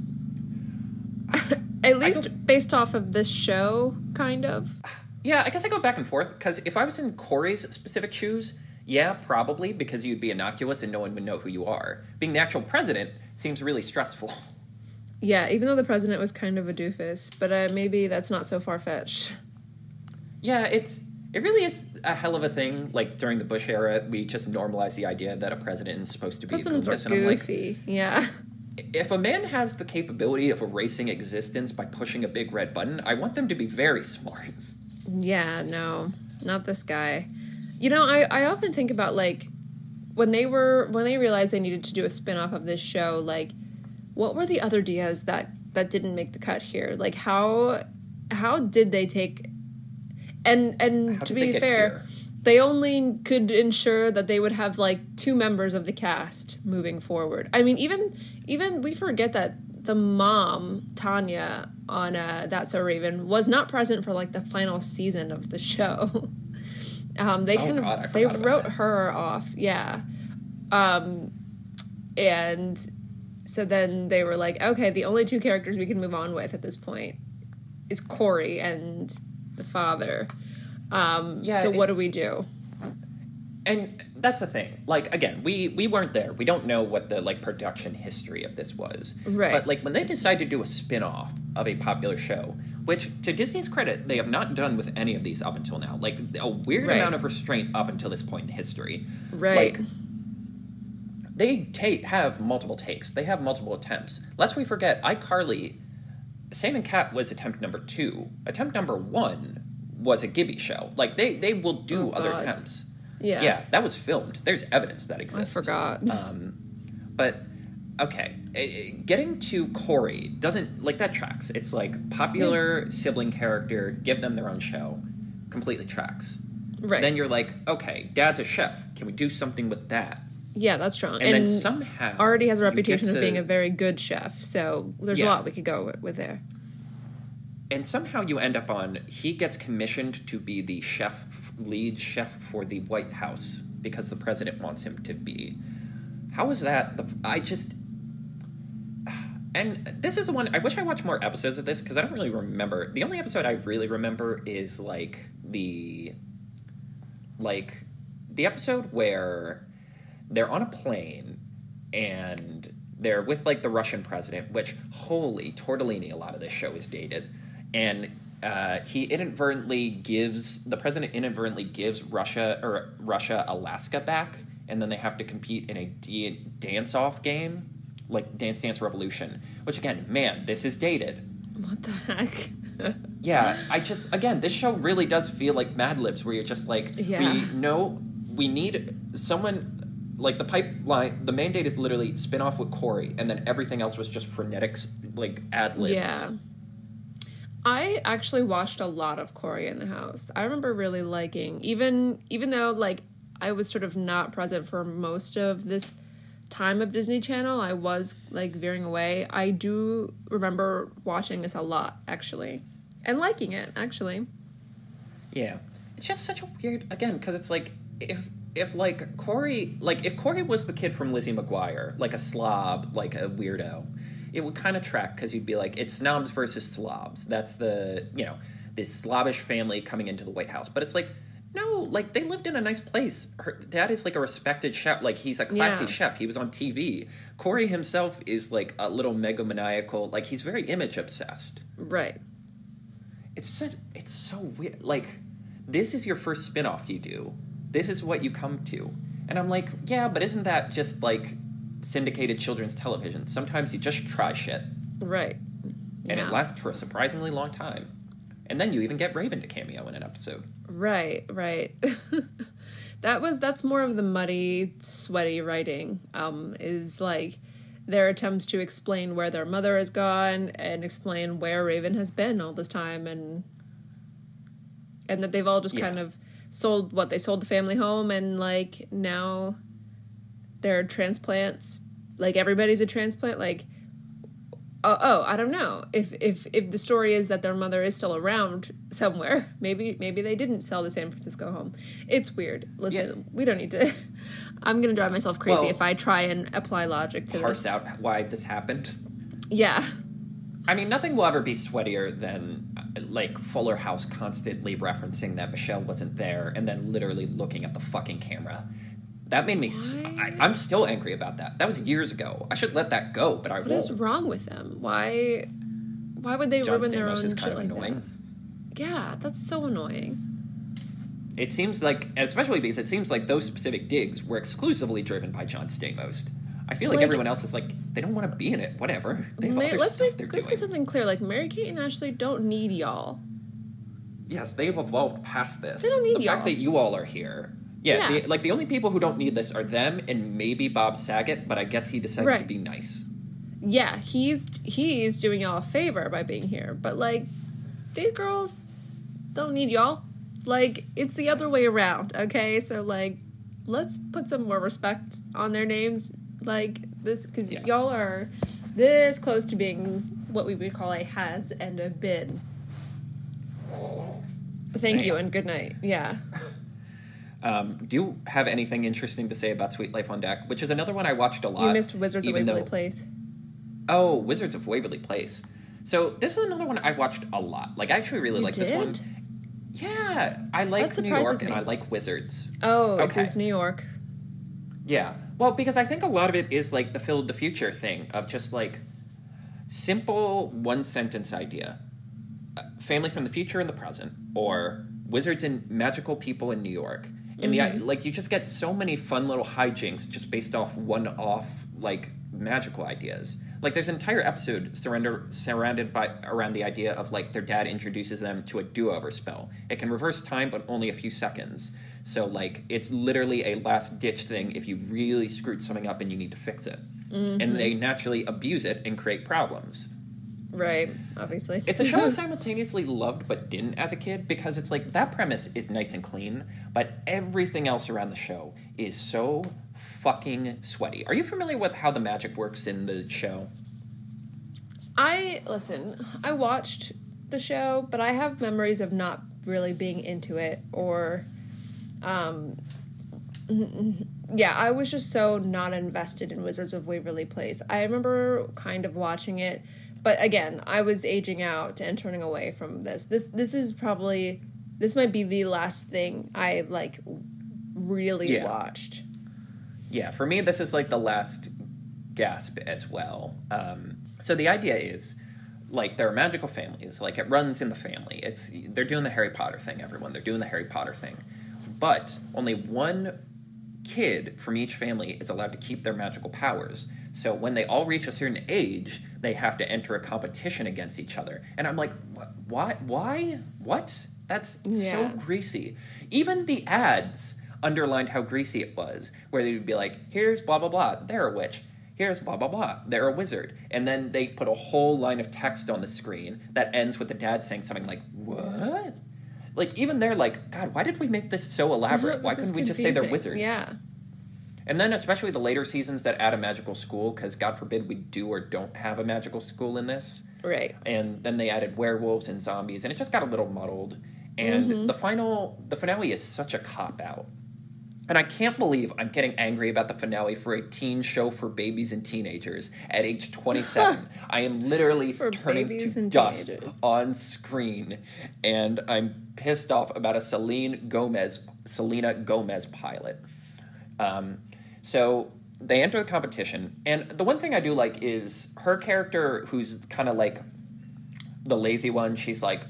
At least based off of this show, kind of. Yeah, I guess I go back and forth, because if I was in Cory's specific shoes, yeah, probably, because you'd be innocuous and no one would know who you are. Being the actual president seems really stressful. Yeah, even though the president was kind of a doofus, but uh, maybe that's not so far fetched. Yeah, it's it really is a hell of a thing. Like during the Bush era, we just normalized the idea that a president is supposed to be Presidents are goofus, and I'm like, goofy. yeah. If a man has the capability of erasing existence by pushing a big red button, I want them to be very smart. Yeah, no, not this guy. You know, I, I often think about like when they were when they realized they needed to do a spin-off of this show, like what were the other Diaz that that didn't make the cut here? Like how how did they take and and How to be fair, here? They only could ensure that they would have like two members of the cast moving forward. I mean, even even we forget that the mom Tanya on uh, That's So Raven was not present for like the final season of the show. um, they Oh, kind God, of they wrote that. her off, yeah. Um, and so then they were like, okay, the only two characters we can move on with at this point is Cory and the father. Um, Yeah, so what do we do? And that's the thing. Like again, we we weren't there. We don't know what the like production history of this was. Right. But like when they decided to do a spin-off of a popular show, which to Disney's credit, they have not done with any of these up until now. Like a weird Right. amount of restraint up until this point in history. Right. Like they take have multiple takes. They have multiple attempts. Lest we forget, iCarly, Sam and Cat was attempt number two. Attempt number one was a Gibby show. Like they they will do Oh, other God. attempts. yeah. Yeah, that was filmed. There's evidence that exists. I forgot. Um, but okay, eh, getting to Cory doesn't like that tracks. It's like popular sibling character, give them their own show, completely tracks. Right. Then you're like, okay, dad's a chef. Can we do something with that? yeah, that's strong. And, And, then somehow already has a reputation of being a very good chef. So there's a lot we could go with there. And somehow you end up on he gets commissioned to be the chef lead chef for the white house because the president wants him to be. How is that the i just and this is the one i wish i watched more episodes of this because i don't really remember. The only episode i really remember is like the like the episode where they're on a plane and they're with like the Russian president, which holy tortellini, a lot of this show is dated, and uh, he inadvertently gives the president inadvertently gives Russia or Russia Alaska back, and then they have to compete in a d- dance off game, like Dance Dance Revolution. Which again, man, this is dated. What the heck? Yeah, I just again, this show really does feel like Mad Libs, where you're just like, Yeah. we know we need someone like the pipeline. The mandate is literally spin off with Cory, and then everything else was just frenetics, like ad libs. Yeah. I actually watched a lot of Cory in the House. I remember really liking even even though like I was sort of not present for most of this time of Disney Channel, I was like veering away. I do remember watching this a lot actually and liking it actually. Yeah, it's just such a weird again because it's like if if like Cory like if Cory was the kid from Lizzie McGuire, like a slob, like a weirdo, it would kind of track because you'd be like it's snobs versus slobs. That's the you know this slobbish family coming into the White House, but it's like. No, like they lived in a nice place. Her dad is like a respected chef. Like he's a classy Yeah. chef. He was on TV. Cory himself is like a little megalomaniacal. Like he's very image obsessed Right. it's just, it's so weird. Like, this is your first spin-off you do. This is what you come to. And I'm like, yeah, but isn't that just like syndicated children's television? Sometimes you just try shit Right. and Yeah. it lasts for a surprisingly long time. And then you even get Raven to cameo in an episode. Right, right. that was that's more of the muddy, sweaty writing. Um, is like their attempts to explain where their mother has gone and explain where Raven has been all this time and and that they've all just kind of sold what they sold the family home and like now they're transplants like everybody's a transplant like oh, oh i don't know if if if the story is that their mother is still around somewhere maybe maybe they didn't sell the san francisco home it's weird listen Yeah. we don't need to i'm gonna drive myself crazy Well- if i try and apply logic to Parse this out why this happened. yeah I mean, nothing will ever be sweatier than uh, like Fuller House constantly referencing that Michelle wasn't there and then literally looking at the fucking camera. That made me. s I I'm still angry about that. That was years ago. I should let that go, but I what won't. What is wrong with them why why would they John ruin their Stamos own is shit kind of like annoying. that yeah that's so annoying It seems like, especially because it seems like those specific digs were exclusively driven by John Stamos. I feel like, Like- everyone else is like they don't want to be in it. Whatever. They have other let's stuff make let's doing. get something clear like mary kate and ashley don't need y'all Yes, they've evolved past this. They don't need the y'all. fact that you all are here. Yeah, Yeah. The, like the only people who don't need this are them and maybe Bob Saget, but I guess he decided to be nice. yeah, he's he's doing y'all a favor by being here, but like these girls don't need y'all. Like it's the other way around, okay? So like let's put some more respect on their names like this cuz Yes. y'all are this close to being what we would call a has and a been. Thank you and good night. Yeah. Um, do you have anything interesting to say about Suite Life on Deck, which is another one I watched a lot? You missed Wizards of Waverly though- Place. Oh, Wizards of Waverly Place. So this is another one I watched a lot. Like I actually really like this one. Yeah, I like New York and. I like Wizards. Oh, Okay. it's New York. Yeah. Well, because I think a lot of it is like the Phil the Future thing of just like simple one sentence idea. Uh, family from the future and the present, or wizards and magical people in New York. And the mm-hmm. like, you just get so many fun little hijinks just based off one off like magical ideas. Like, there's an entire episode surrender, surrounded by around the idea of like their dad introduces them to a do-over spell. It can reverse time, but only a few seconds. So like, it's literally a last ditch thing if you really screwed something up and you need to fix it. and mm-hmm. they naturally abuse it and create problems. Right. Obviously. It's a show I simultaneously loved but didn't as a kid because it's like that premise is nice and clean, but everything else around the show is so fucking sweaty. Are you familiar with how the magic works in the show? I listen. I watched the show, but I have memories of not really being into it or um yeah, I was just so not invested in Wizards of Waverly Place. I remember kind of watching it, but again, I was aging out and turning away from this. This this is probably this might be the last thing I like really Yeah. watched. Yeah, for me, this is like the last gasp as well. Um, so the idea is, like, there are magical families. Like, it runs in the family. It's they're doing the Harry Potter thing. Everyone, they're doing the Harry Potter thing, but only one kid from each family is allowed to keep their magical powers. So when they all reach a certain age, they have to enter a competition against each other. And I'm like, what? Why? Why? What? That's so greasy. Even the ads underlined how greasy it was, where they'd be like, here's blah, blah, blah, they're a witch. Here's blah, blah, blah, they're a wizard. And then they put a whole line of text on the screen that ends with the dad saying something like, what? Like, even they're like, God, why did we make this so elaborate? Why This is couldn't we just say they're wizards? Yeah. And then, especially the later seasons that add a magical school, because God forbid we do or don't have a magical school in this. Right. And then they added werewolves and zombies, and it just got a little muddled. And mm-hmm. the final, the finale is such a cop out. And I can't believe I'm getting angry about the finale for a teen show for babies and teenagers at age 27. I am literally For turning to dust teenagers. on screen, and I'm pissed off about a Celine Gomez, Selena Gomez pilot. Um, so they enter the competition, and the one thing I do like is her character, who's kind of like the lazy one. She's like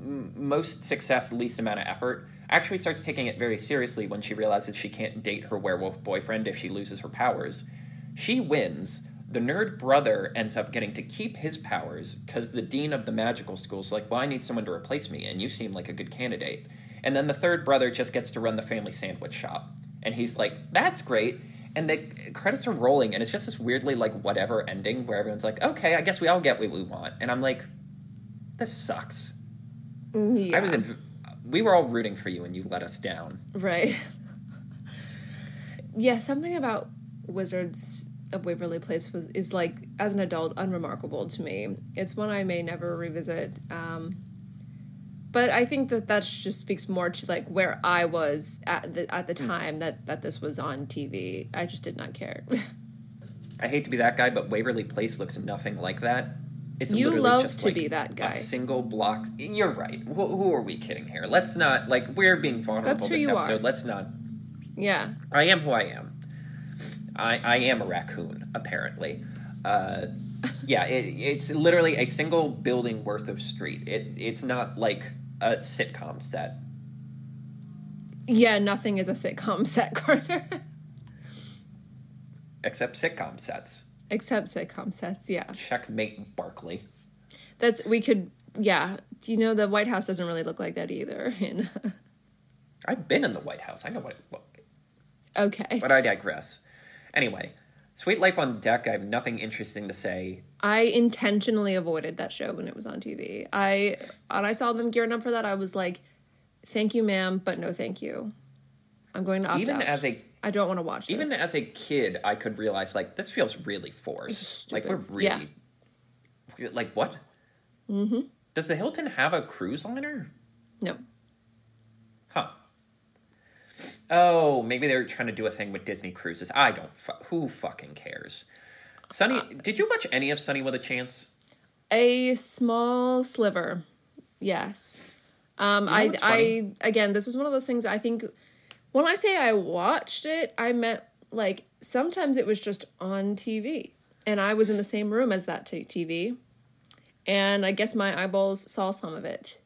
most success, least amount of effort. Actually, starts taking it very seriously when she realizes she can't date her werewolf boyfriend if she loses her powers. She wins. The nerd brother ends up getting to keep his powers because the dean of the magical school's like, "Well, I need someone to replace me, and you seem like a good candidate." And then the third brother just gets to run the family sandwich shop, and he's like, "That's great." And the credits are rolling, and it's just this weirdly like whatever ending where everyone's like, "Okay, I guess we all get what we want," and I'm like, "This sucks." Yeah. I was in. We were all rooting for you, and you let us down. Right. yeah, something about Wizards of Waverly Place was is like as an adult unremarkable to me. It's one I may never revisit. Um, but I think that that just speaks more to like where I was at the at the time that that this was on TV. I just did not care. I hate to be that guy, but Waverly Place looks nothing like that. It's You love to like be that guy. A single block. You're right. Who, who are we kidding here? Let's not like we're being vulnerable That's who this you are. episode. Let's not. yeah. I am who I am. I I am a raccoon apparently. Uh, yeah, it, it's literally a single building worth of street. It it's not like a sitcom set. Yeah, nothing is a sitcom set corner. Except sitcom sets. Except sitcom sets, yeah. Checkmate Barkley. That's we could yeah. You know the White House doesn't really look like that either. And I've been in the White House. I know what it looked like. okay. But I digress. Anyway, Suite Life on Deck, I have nothing interesting to say. I intentionally avoided that show when it was on TV. I when I saw them gearing up for that, I was like, "Thank you, ma'am, but no, thank you. I'm going to opt Even out. as a I don't want to watch this. even as a kid, I could realize like this feels really forced. Like we're stupid. Yeah. really like what? Mm-hmm. Does the Hilton have a cruise liner? no, Huh. Oh, maybe they're trying to do a thing with Disney cruises. I don't. Fu- who fucking cares? Sonny, Uh, did you watch any of Sonny with a Chance? a small sliver. Yes. Um, You know I I again, this is one of those things. I think when I say I watched it, I meant like sometimes it was just on TV, and I was in the same room as that t- TV, and I guess my eyeballs saw some of it,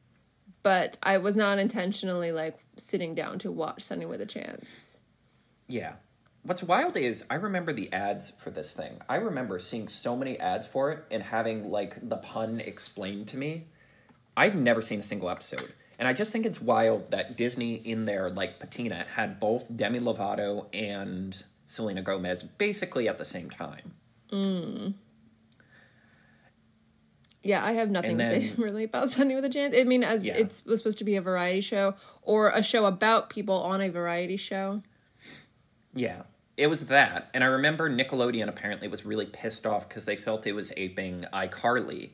but I was not intentionally like sitting down to watch Sonny with a Chance. Yeah. What's wild is I remember the ads for this thing. I remember seeing so many ads for it and having like the pun explained to me. I've never seen a single episode. And I just think it's wild that Disney in their like patina had both Demi Lovato and Selena Gomez basically at the same time. Mm. Yeah, I have nothing And to say really about Sonny with a Chance. I mean, as Yeah. it was supposed to be a variety show or a show about people on a variety show. Yeah, it was that. And I remember Nickelodeon apparently was really pissed off because they felt it was aping iCarly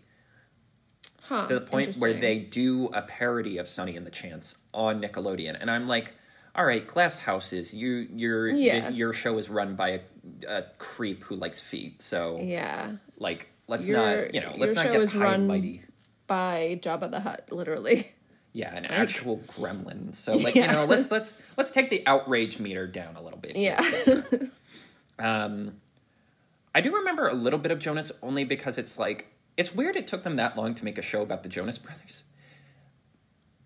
Huh. to the point where they do a parody of Sonny and the Chance on Nickelodeon. And I'm like, all right, Glass Houses, you, your, Yeah. your show is run by a, a creep who likes feet. So, Yeah. like, let's Your- not, you know, let's not get high run- and mighty. By Jabba the Hutt, literally. Yeah, an actual gremlin. So like Yeah. you know, let's let's let's take the outrage meter down a little bit. here. Yeah. Um, I do remember a little bit of Jonas only because it's like it's weird it took them that long to make a show about the Jonas Brothers.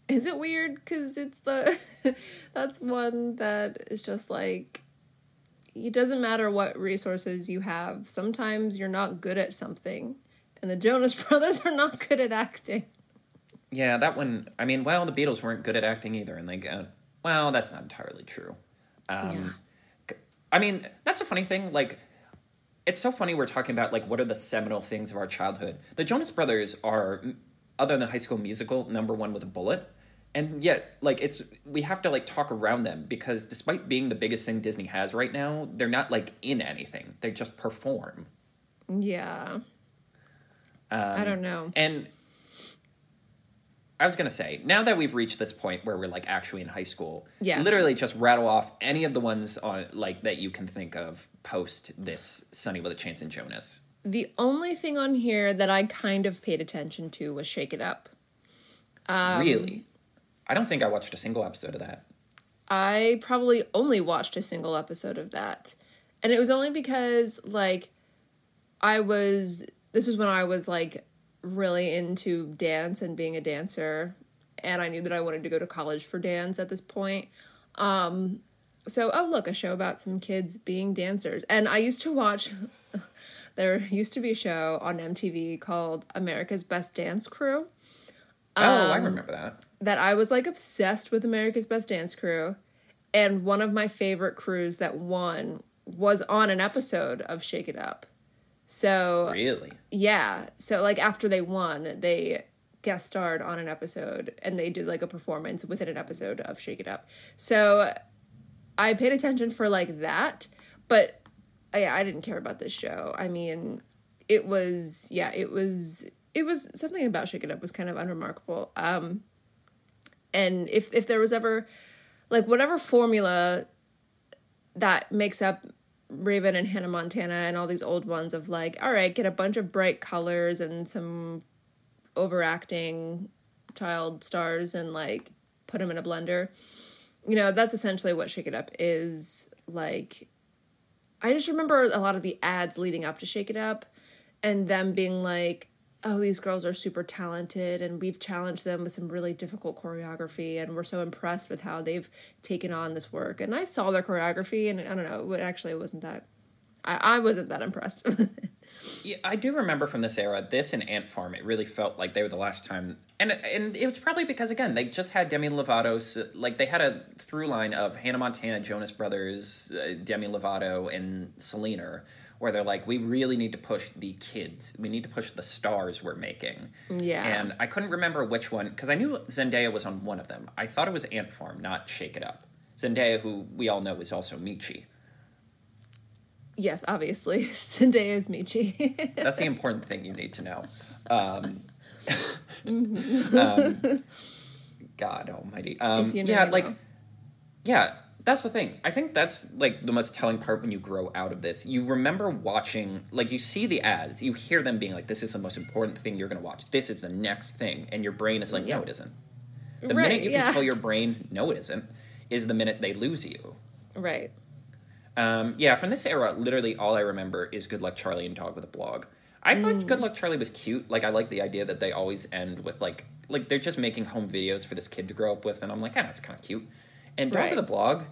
Is it weird? Because it's the. that's one that is just like. It doesn't matter what resources you have. Sometimes you're not good at something. And the Jonas Brothers are not good at acting. Yeah, that one. I mean, well, the Beatles weren't good at acting either, and they got. Well, that's not entirely true. Um, I mean, that's a funny thing. Like, it's so funny we're talking about like what are the seminal things of our childhood. The Jonas Brothers are, other than High School Musical, number one with a bullet, and yet like it's we have to like talk around them because despite being the biggest thing Disney has right now, they're not like in anything. They just perform. Yeah. Um, I don't know. And I was gonna say, now that we've reached this point where we're like actually in high school, Yeah. literally just rattle off any of the ones on like that you can think of post this Sonny with a Chance and Jonas. The only thing on here that I kind of paid attention to was Shake It Up. Um, really, I don't think I watched a single episode of that. I probably only watched a single episode of that. And it was only because, like, I was, this was when I was, like, really into dance and being a dancer. And I knew that I wanted to go to college for dance at this point. Um, so, oh, look, a show about some kids being dancers. And I used to watch, there used to be a show on MTV called America's Best Dance Crew oh, Um, I remember that. that I was like obsessed with America's Best Dance Crew. And one of my favorite crews that won was on an episode of Shake It Up. So, Really? yeah. So, like, after they won, they guest starred on an episode and they did like a performance within an episode of Shake It Up. So, I paid attention for like that, but I, I didn't care about this show. I mean, it was, yeah, it was, it was something about Shake It Up was kind of unremarkable. Um, and if if there was ever like whatever formula that makes up Raven and Hannah Montana and all these old ones of like, all right, get a bunch of bright colors and some overacting child stars and like put them in a blender. You know, that's essentially what Shake It Up is like. I just remember a lot of the ads leading up to Shake It Up and them being like, oh, these girls are super talented and we've challenged them with some really difficult choreography and we're so impressed with how they've taken on this work. And I saw their choreography and I don't know, it actually wasn't that, I, I wasn't that impressed. Yeah, I do remember from this era, this and Ant Farm, it really felt like they were the last time, and and it was probably because again they just had Demi Lovato, like they had a through line of Hannah Montana, Jonas Brothers, uh, Demi Lovato, and Selena, where they're like, we really need to push the kids, we need to push the stars we're making. Yeah. and I couldn't remember which one because I knew Zendaya was on one of them. I thought it was Ant Farm, not Shake It Up. Zendaya, who we all know is also Michi. yes, obviously. Zendaya is Michi. That's the important thing you need to know. Um, Mm-hmm. um, God Almighty. Um, If you know, yeah, you like, know. yeah, that's the thing. I think that's like the most telling part when you grow out of this. You remember watching, like, you see the ads, you hear them being like, "This is the most important thing you're going to watch. This is the next thing," and your brain is like. "No, it isn't." The Right, minute you yeah. can tell your brain, "No, it isn't," is the minute they lose you. right. Um, yeah, from this era, literally all I remember is Good Luck Charlie and Dog with a Blog. I Mm. thought Good Luck Charlie was cute. Like, I like the idea that they always end with like, like they're just making home videos for this kid to grow up with, and I'm like, ah, that's kind of cute. And Dog Right. with a Blog,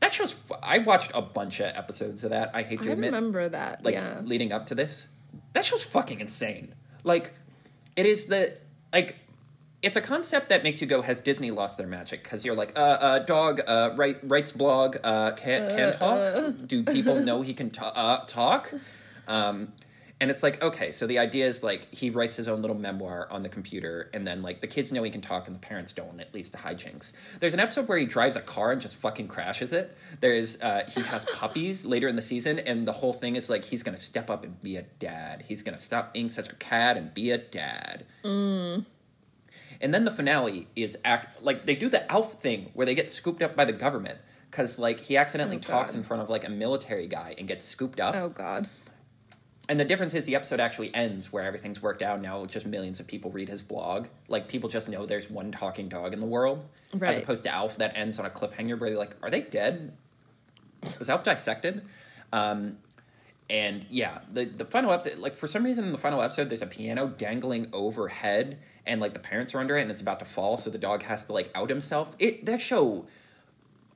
that show's. Fu- I watched a bunch of episodes of that. I hate to admit. I admit, remember that. like yeah. leading up to this, that show's fucking insane. Like, it is the like it's a concept that makes you go, has Disney lost their magic? Because you're like, uh, uh, dog, uh, write, writes blog, uh, can, can talk? Do people know he can ta- uh, talk? Um, and it's like, okay, so the idea is like he writes his own little memoir on the computer, and then like the kids know he can talk and the parents don't, at least the hijinks. There's an episode where he drives a car and just fucking crashes it. There's uh, he has puppies later in the season, and the whole thing is like he's gonna step up and be a dad. He's gonna stop being such a cad and be a dad. And then the finale is act like they do the Alf thing where they get scooped up by the government because like he accidentally Oh, talks in front of like a military guy and gets scooped up. Oh God. And the difference is the episode actually ends where everything's worked out. Now just millions of people read his blog. Like people just know there's one talking dog in the world, as opposed to Alf that ends on a cliffhanger where they're like, "Are they dead? Was Alf dissected?" Um, and yeah, the the final episode, like for some reason in the final episode, there's a piano dangling overhead, and like the parents are under it, and it's about to fall, so the dog has to like out himself. It that show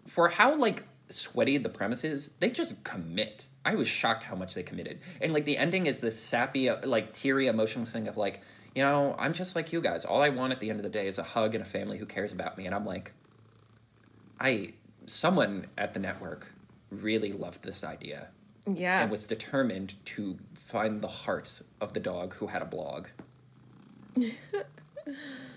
for how like sweaty the premise is, they just commit. I was shocked how much they committed, and like the ending is this sappy, uh, like teary, emotional thing of like, you know, I'm just like you guys. All I want at the end of the day is a hug and a family who cares about me, and I'm like, I someone at the network really loved this idea Yeah. and was determined to find the heart of the dog who had a blog.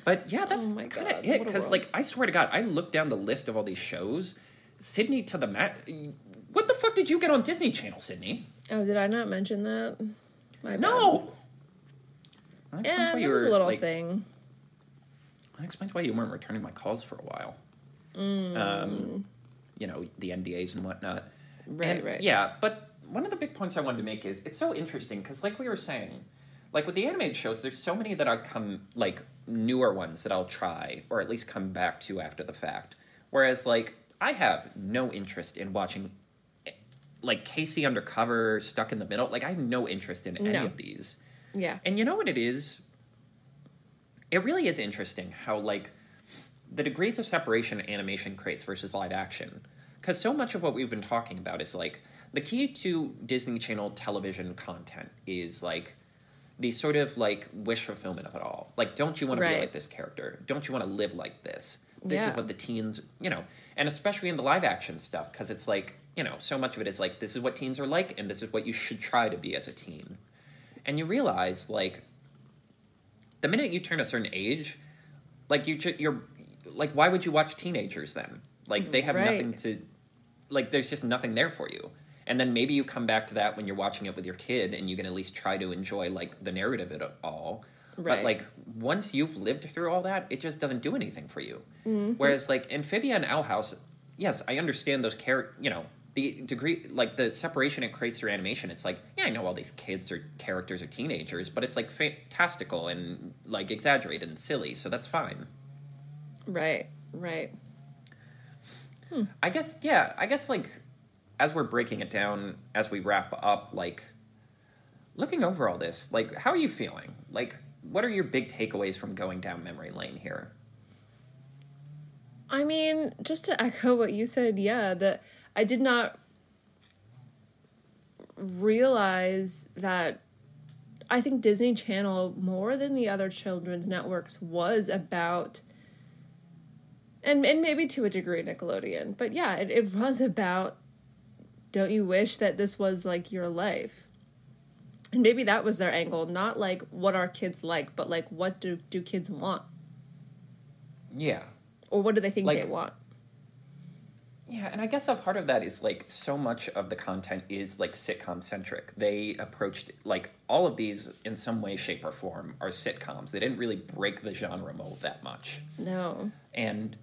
but yeah, that's Oh my kind of it. Because like, I swear to God, I looked down the list of all these shows. Sydney to the mat. What the fuck did you get on Disney Channel, Sydney? oh, did I not mention that? My. No. Yeah, you was a little like- thing. That explains why you weren't returning my calls for a while. Mm. Um, you know the NDAs and whatnot. Right, And, right. Yeah, but one of the big points I wanted to make is it's so interesting because, like we were saying, like with the animated shows, there's so many that I come like newer ones that I'll try or at least come back to after the fact. Whereas, like I have no interest in watching, like K.C. Undercover, Stuck in the Middle. Like I have no interest in any No. of these. Yeah. And you know what it is? It really is interesting how like the degrees of separation animation creates versus live action. Because so much of what we've been talking about is like the key to Disney Channel television content is like the sort of like wish fulfillment of it all. Like, don't you want to be like this character? Don't you want to live like this? This Yeah. is what the teens, you know, and especially in the live action stuff, because it's like, you know, so much of it is like, this is what teens are like, and this is what you should try to be as a teen. And you realize, like, the minute you turn a certain age, like you, you're, like, why would you watch teenagers then? Like, they have Right. nothing to, like, there's just nothing there for you. And then maybe you come back to that when you're watching it with your kid, and you can at least try to enjoy like the narrative of it all. But like once you've lived through all that, it just doesn't do anything for you. Mm-hmm. Whereas like Amphibia and Owl House, yes, I understand those character. You know, the degree, like the separation it creates through animation. It's like, yeah, I know all these kids or characters are teenagers, but it's like fantastical and like exaggerated and silly, so that's fine. Right. Right. Hmm. I guess, yeah, I guess like as we're breaking it down, as we wrap up, like looking over all this, like how are you feeling? Like, what are your big takeaways from going down memory lane here? I mean, just to echo what you said, yeah, that I did not realize that I think Disney Channel more than the other children's networks was about and and maybe to a degree Nickelodeon, but yeah, it, it was about don't you wish that this was like your life? And maybe that was their angle, not like what are kids like, but like what do do kids want? Yeah. Or what do they think Like- they want? Yeah, and I guess a part of that is like so much of the content is like sitcom centric. They approached like all of these in some way, shape, or form are sitcoms. They didn't really break the genre mold that much. No. And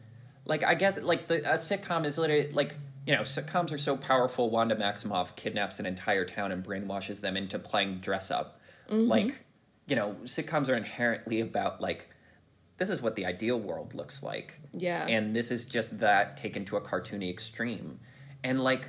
like I guess like the a sitcom is literally like you know sitcoms are so powerful. Wanda Maximoff kidnaps an entire town and brainwashes them into playing dress up. Mm-hmm. Like you know sitcoms are inherently about like this is what the ideal world looks like. Yeah. And this is just that taken to a cartoony extreme. And like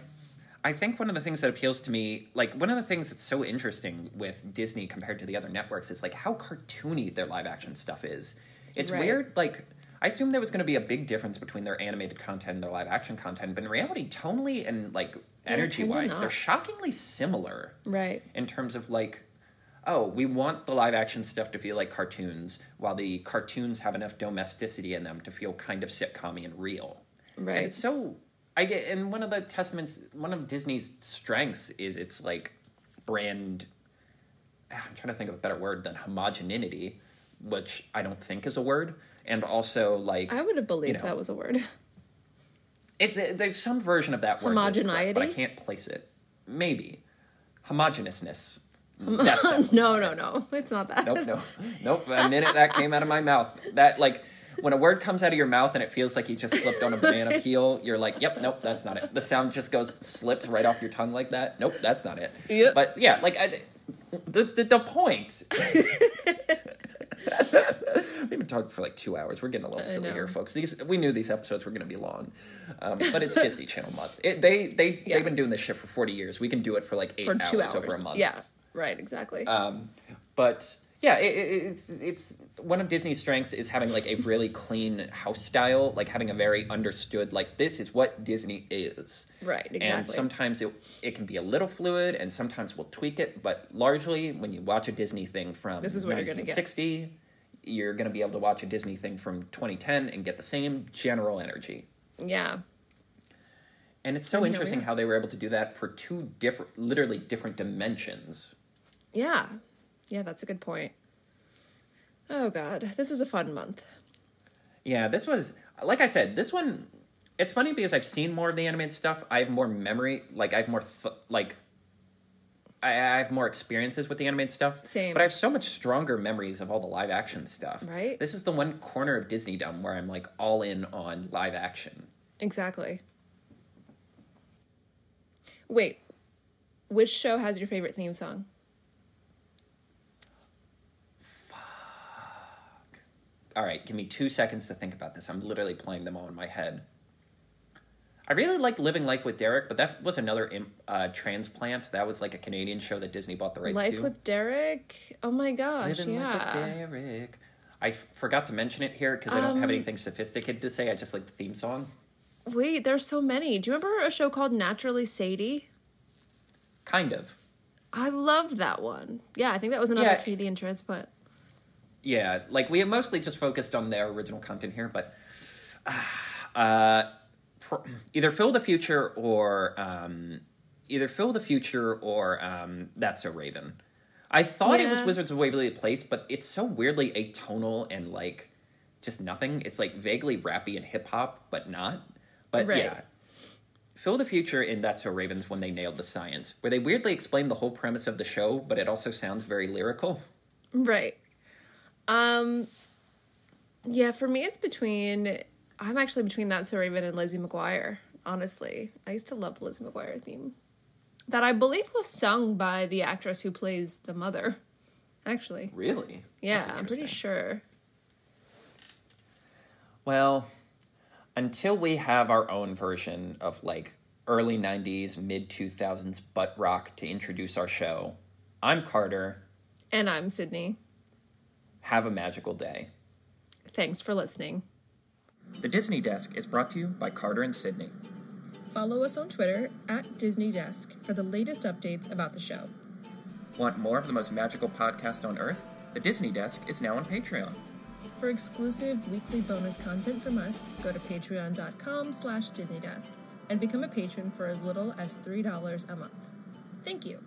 I think one of the things that appeals to me, like one of the things that's so interesting with Disney compared to the other networks is like how cartoony their live action stuff is. It's Right. weird, like I assumed there was going to be a big difference between their animated content and their live action content, but in reality, tonally and like energy wise, they're shockingly similar Right. in terms of like oh, we want the live action stuff to feel like cartoons, while the cartoons have enough domesticity in them to feel kind of sitcom and real. Right. And it's so I get and one of the testaments one of Disney's strengths is its like brand ah, I'm trying to think of a better word than homogeneity, which I don't think is a word. And also like I would have believed know. that was a word. it's there's some version of that word correct, but I can't place it. Maybe. Homogeneousness. That's no, no, no. It's not that. nope, no, nope. A minute that came out of my mouth, that like when a word comes out of your mouth and it feels like you just slipped on a banana peel, you're like, yep, nope, that's not it. The sound just goes slipped right off your tongue like that. Nope, that's not it. Yep. But yeah, like I, the, the the point. We've been talking for like two hours. We're getting a little silly here, folks. These we knew these episodes were going to be long, um, but it's Disney Channel month. It, they they Yeah. they've been doing this shit for forty years. We can do it for like eight For two hours, hours. over a month. Yeah. Right. Exactly. Um, but yeah, it, it, it's it's one of Disney's strengths is having like a really clean house style, like having a very understood like this is what Disney is. right. Exactly. And sometimes it it can be a little fluid, and sometimes we'll tweak it. But largely, when you watch a Disney thing from This is what you're gonna get. 1960, you're going to be able to watch a Disney thing from 2010 and get the same general energy. yeah. And it's so And interesting how they were able to do that for two different, literally different dimensions. Yeah. Yeah. That's a good point. Oh God, this is a fun month. Yeah, this was like I said. This one, it's funny because I've seen more of the animated stuff. I have more memory. Like I have more th- like. I, I have more experiences with the animated stuff. Same. But I have so much stronger memories of all the live action stuff. Right. This is the one corner of Disneydom where I'm like all in on live action. Exactly. Wait, which show has your favorite theme song? All right, give me two seconds to think about this. I'm literally playing them all in my head. I really like Living Life with Derek, but that was another uh, transplant. That was like a Canadian show that Disney bought the rights Life to. Life with Derek. Oh my gosh, Living Life with. Derek. I forgot to mention it here because I don't Um, have anything sophisticated to say. I just like the theme song. Wait, there's so many. Do you remember a show called Naturally Sadie? Kind of. I love that one. Yeah, I think that was another Yeah. Canadian transplant. Yeah, like we have mostly just focused on their original content here, but uh, pr- either Phil the Future or um, either Phil the Future or um, That's So Raven. I thought it was Wizards of Waverly Place, but it's so weirdly atonal and like just nothing. It's like vaguely rappy and hip hop, but not. But Right. yeah. Phil the Future in That's So Ravens when they nailed the science, where they weirdly explain the whole premise of the show, but it also sounds very lyrical. Right. Um yeah, for me it's between I'm actually between that So Raven and Lizzie McGuire, honestly. I used to love the Lizzie McGuire theme. That I believe was sung by the actress who plays the mother. Actually. Really? Yeah, I'm pretty sure. Well, until we have our own version of like early 90s, mid 2000s butt rock to introduce our show, I'm Carter. And I'm Sydney. Have a magical day. Thanks for listening. The Disney Desk is brought to you by Carter and Sydney. Follow us on Twitter at Disney Desk for the latest updates about the show. Want more of the most magical podcast on earth? The Disney Desk is now on Patreon. For exclusive weekly bonus content from us, go to patreon.com slash disneydesk and become a patron for as little as $3 a month. Thank you.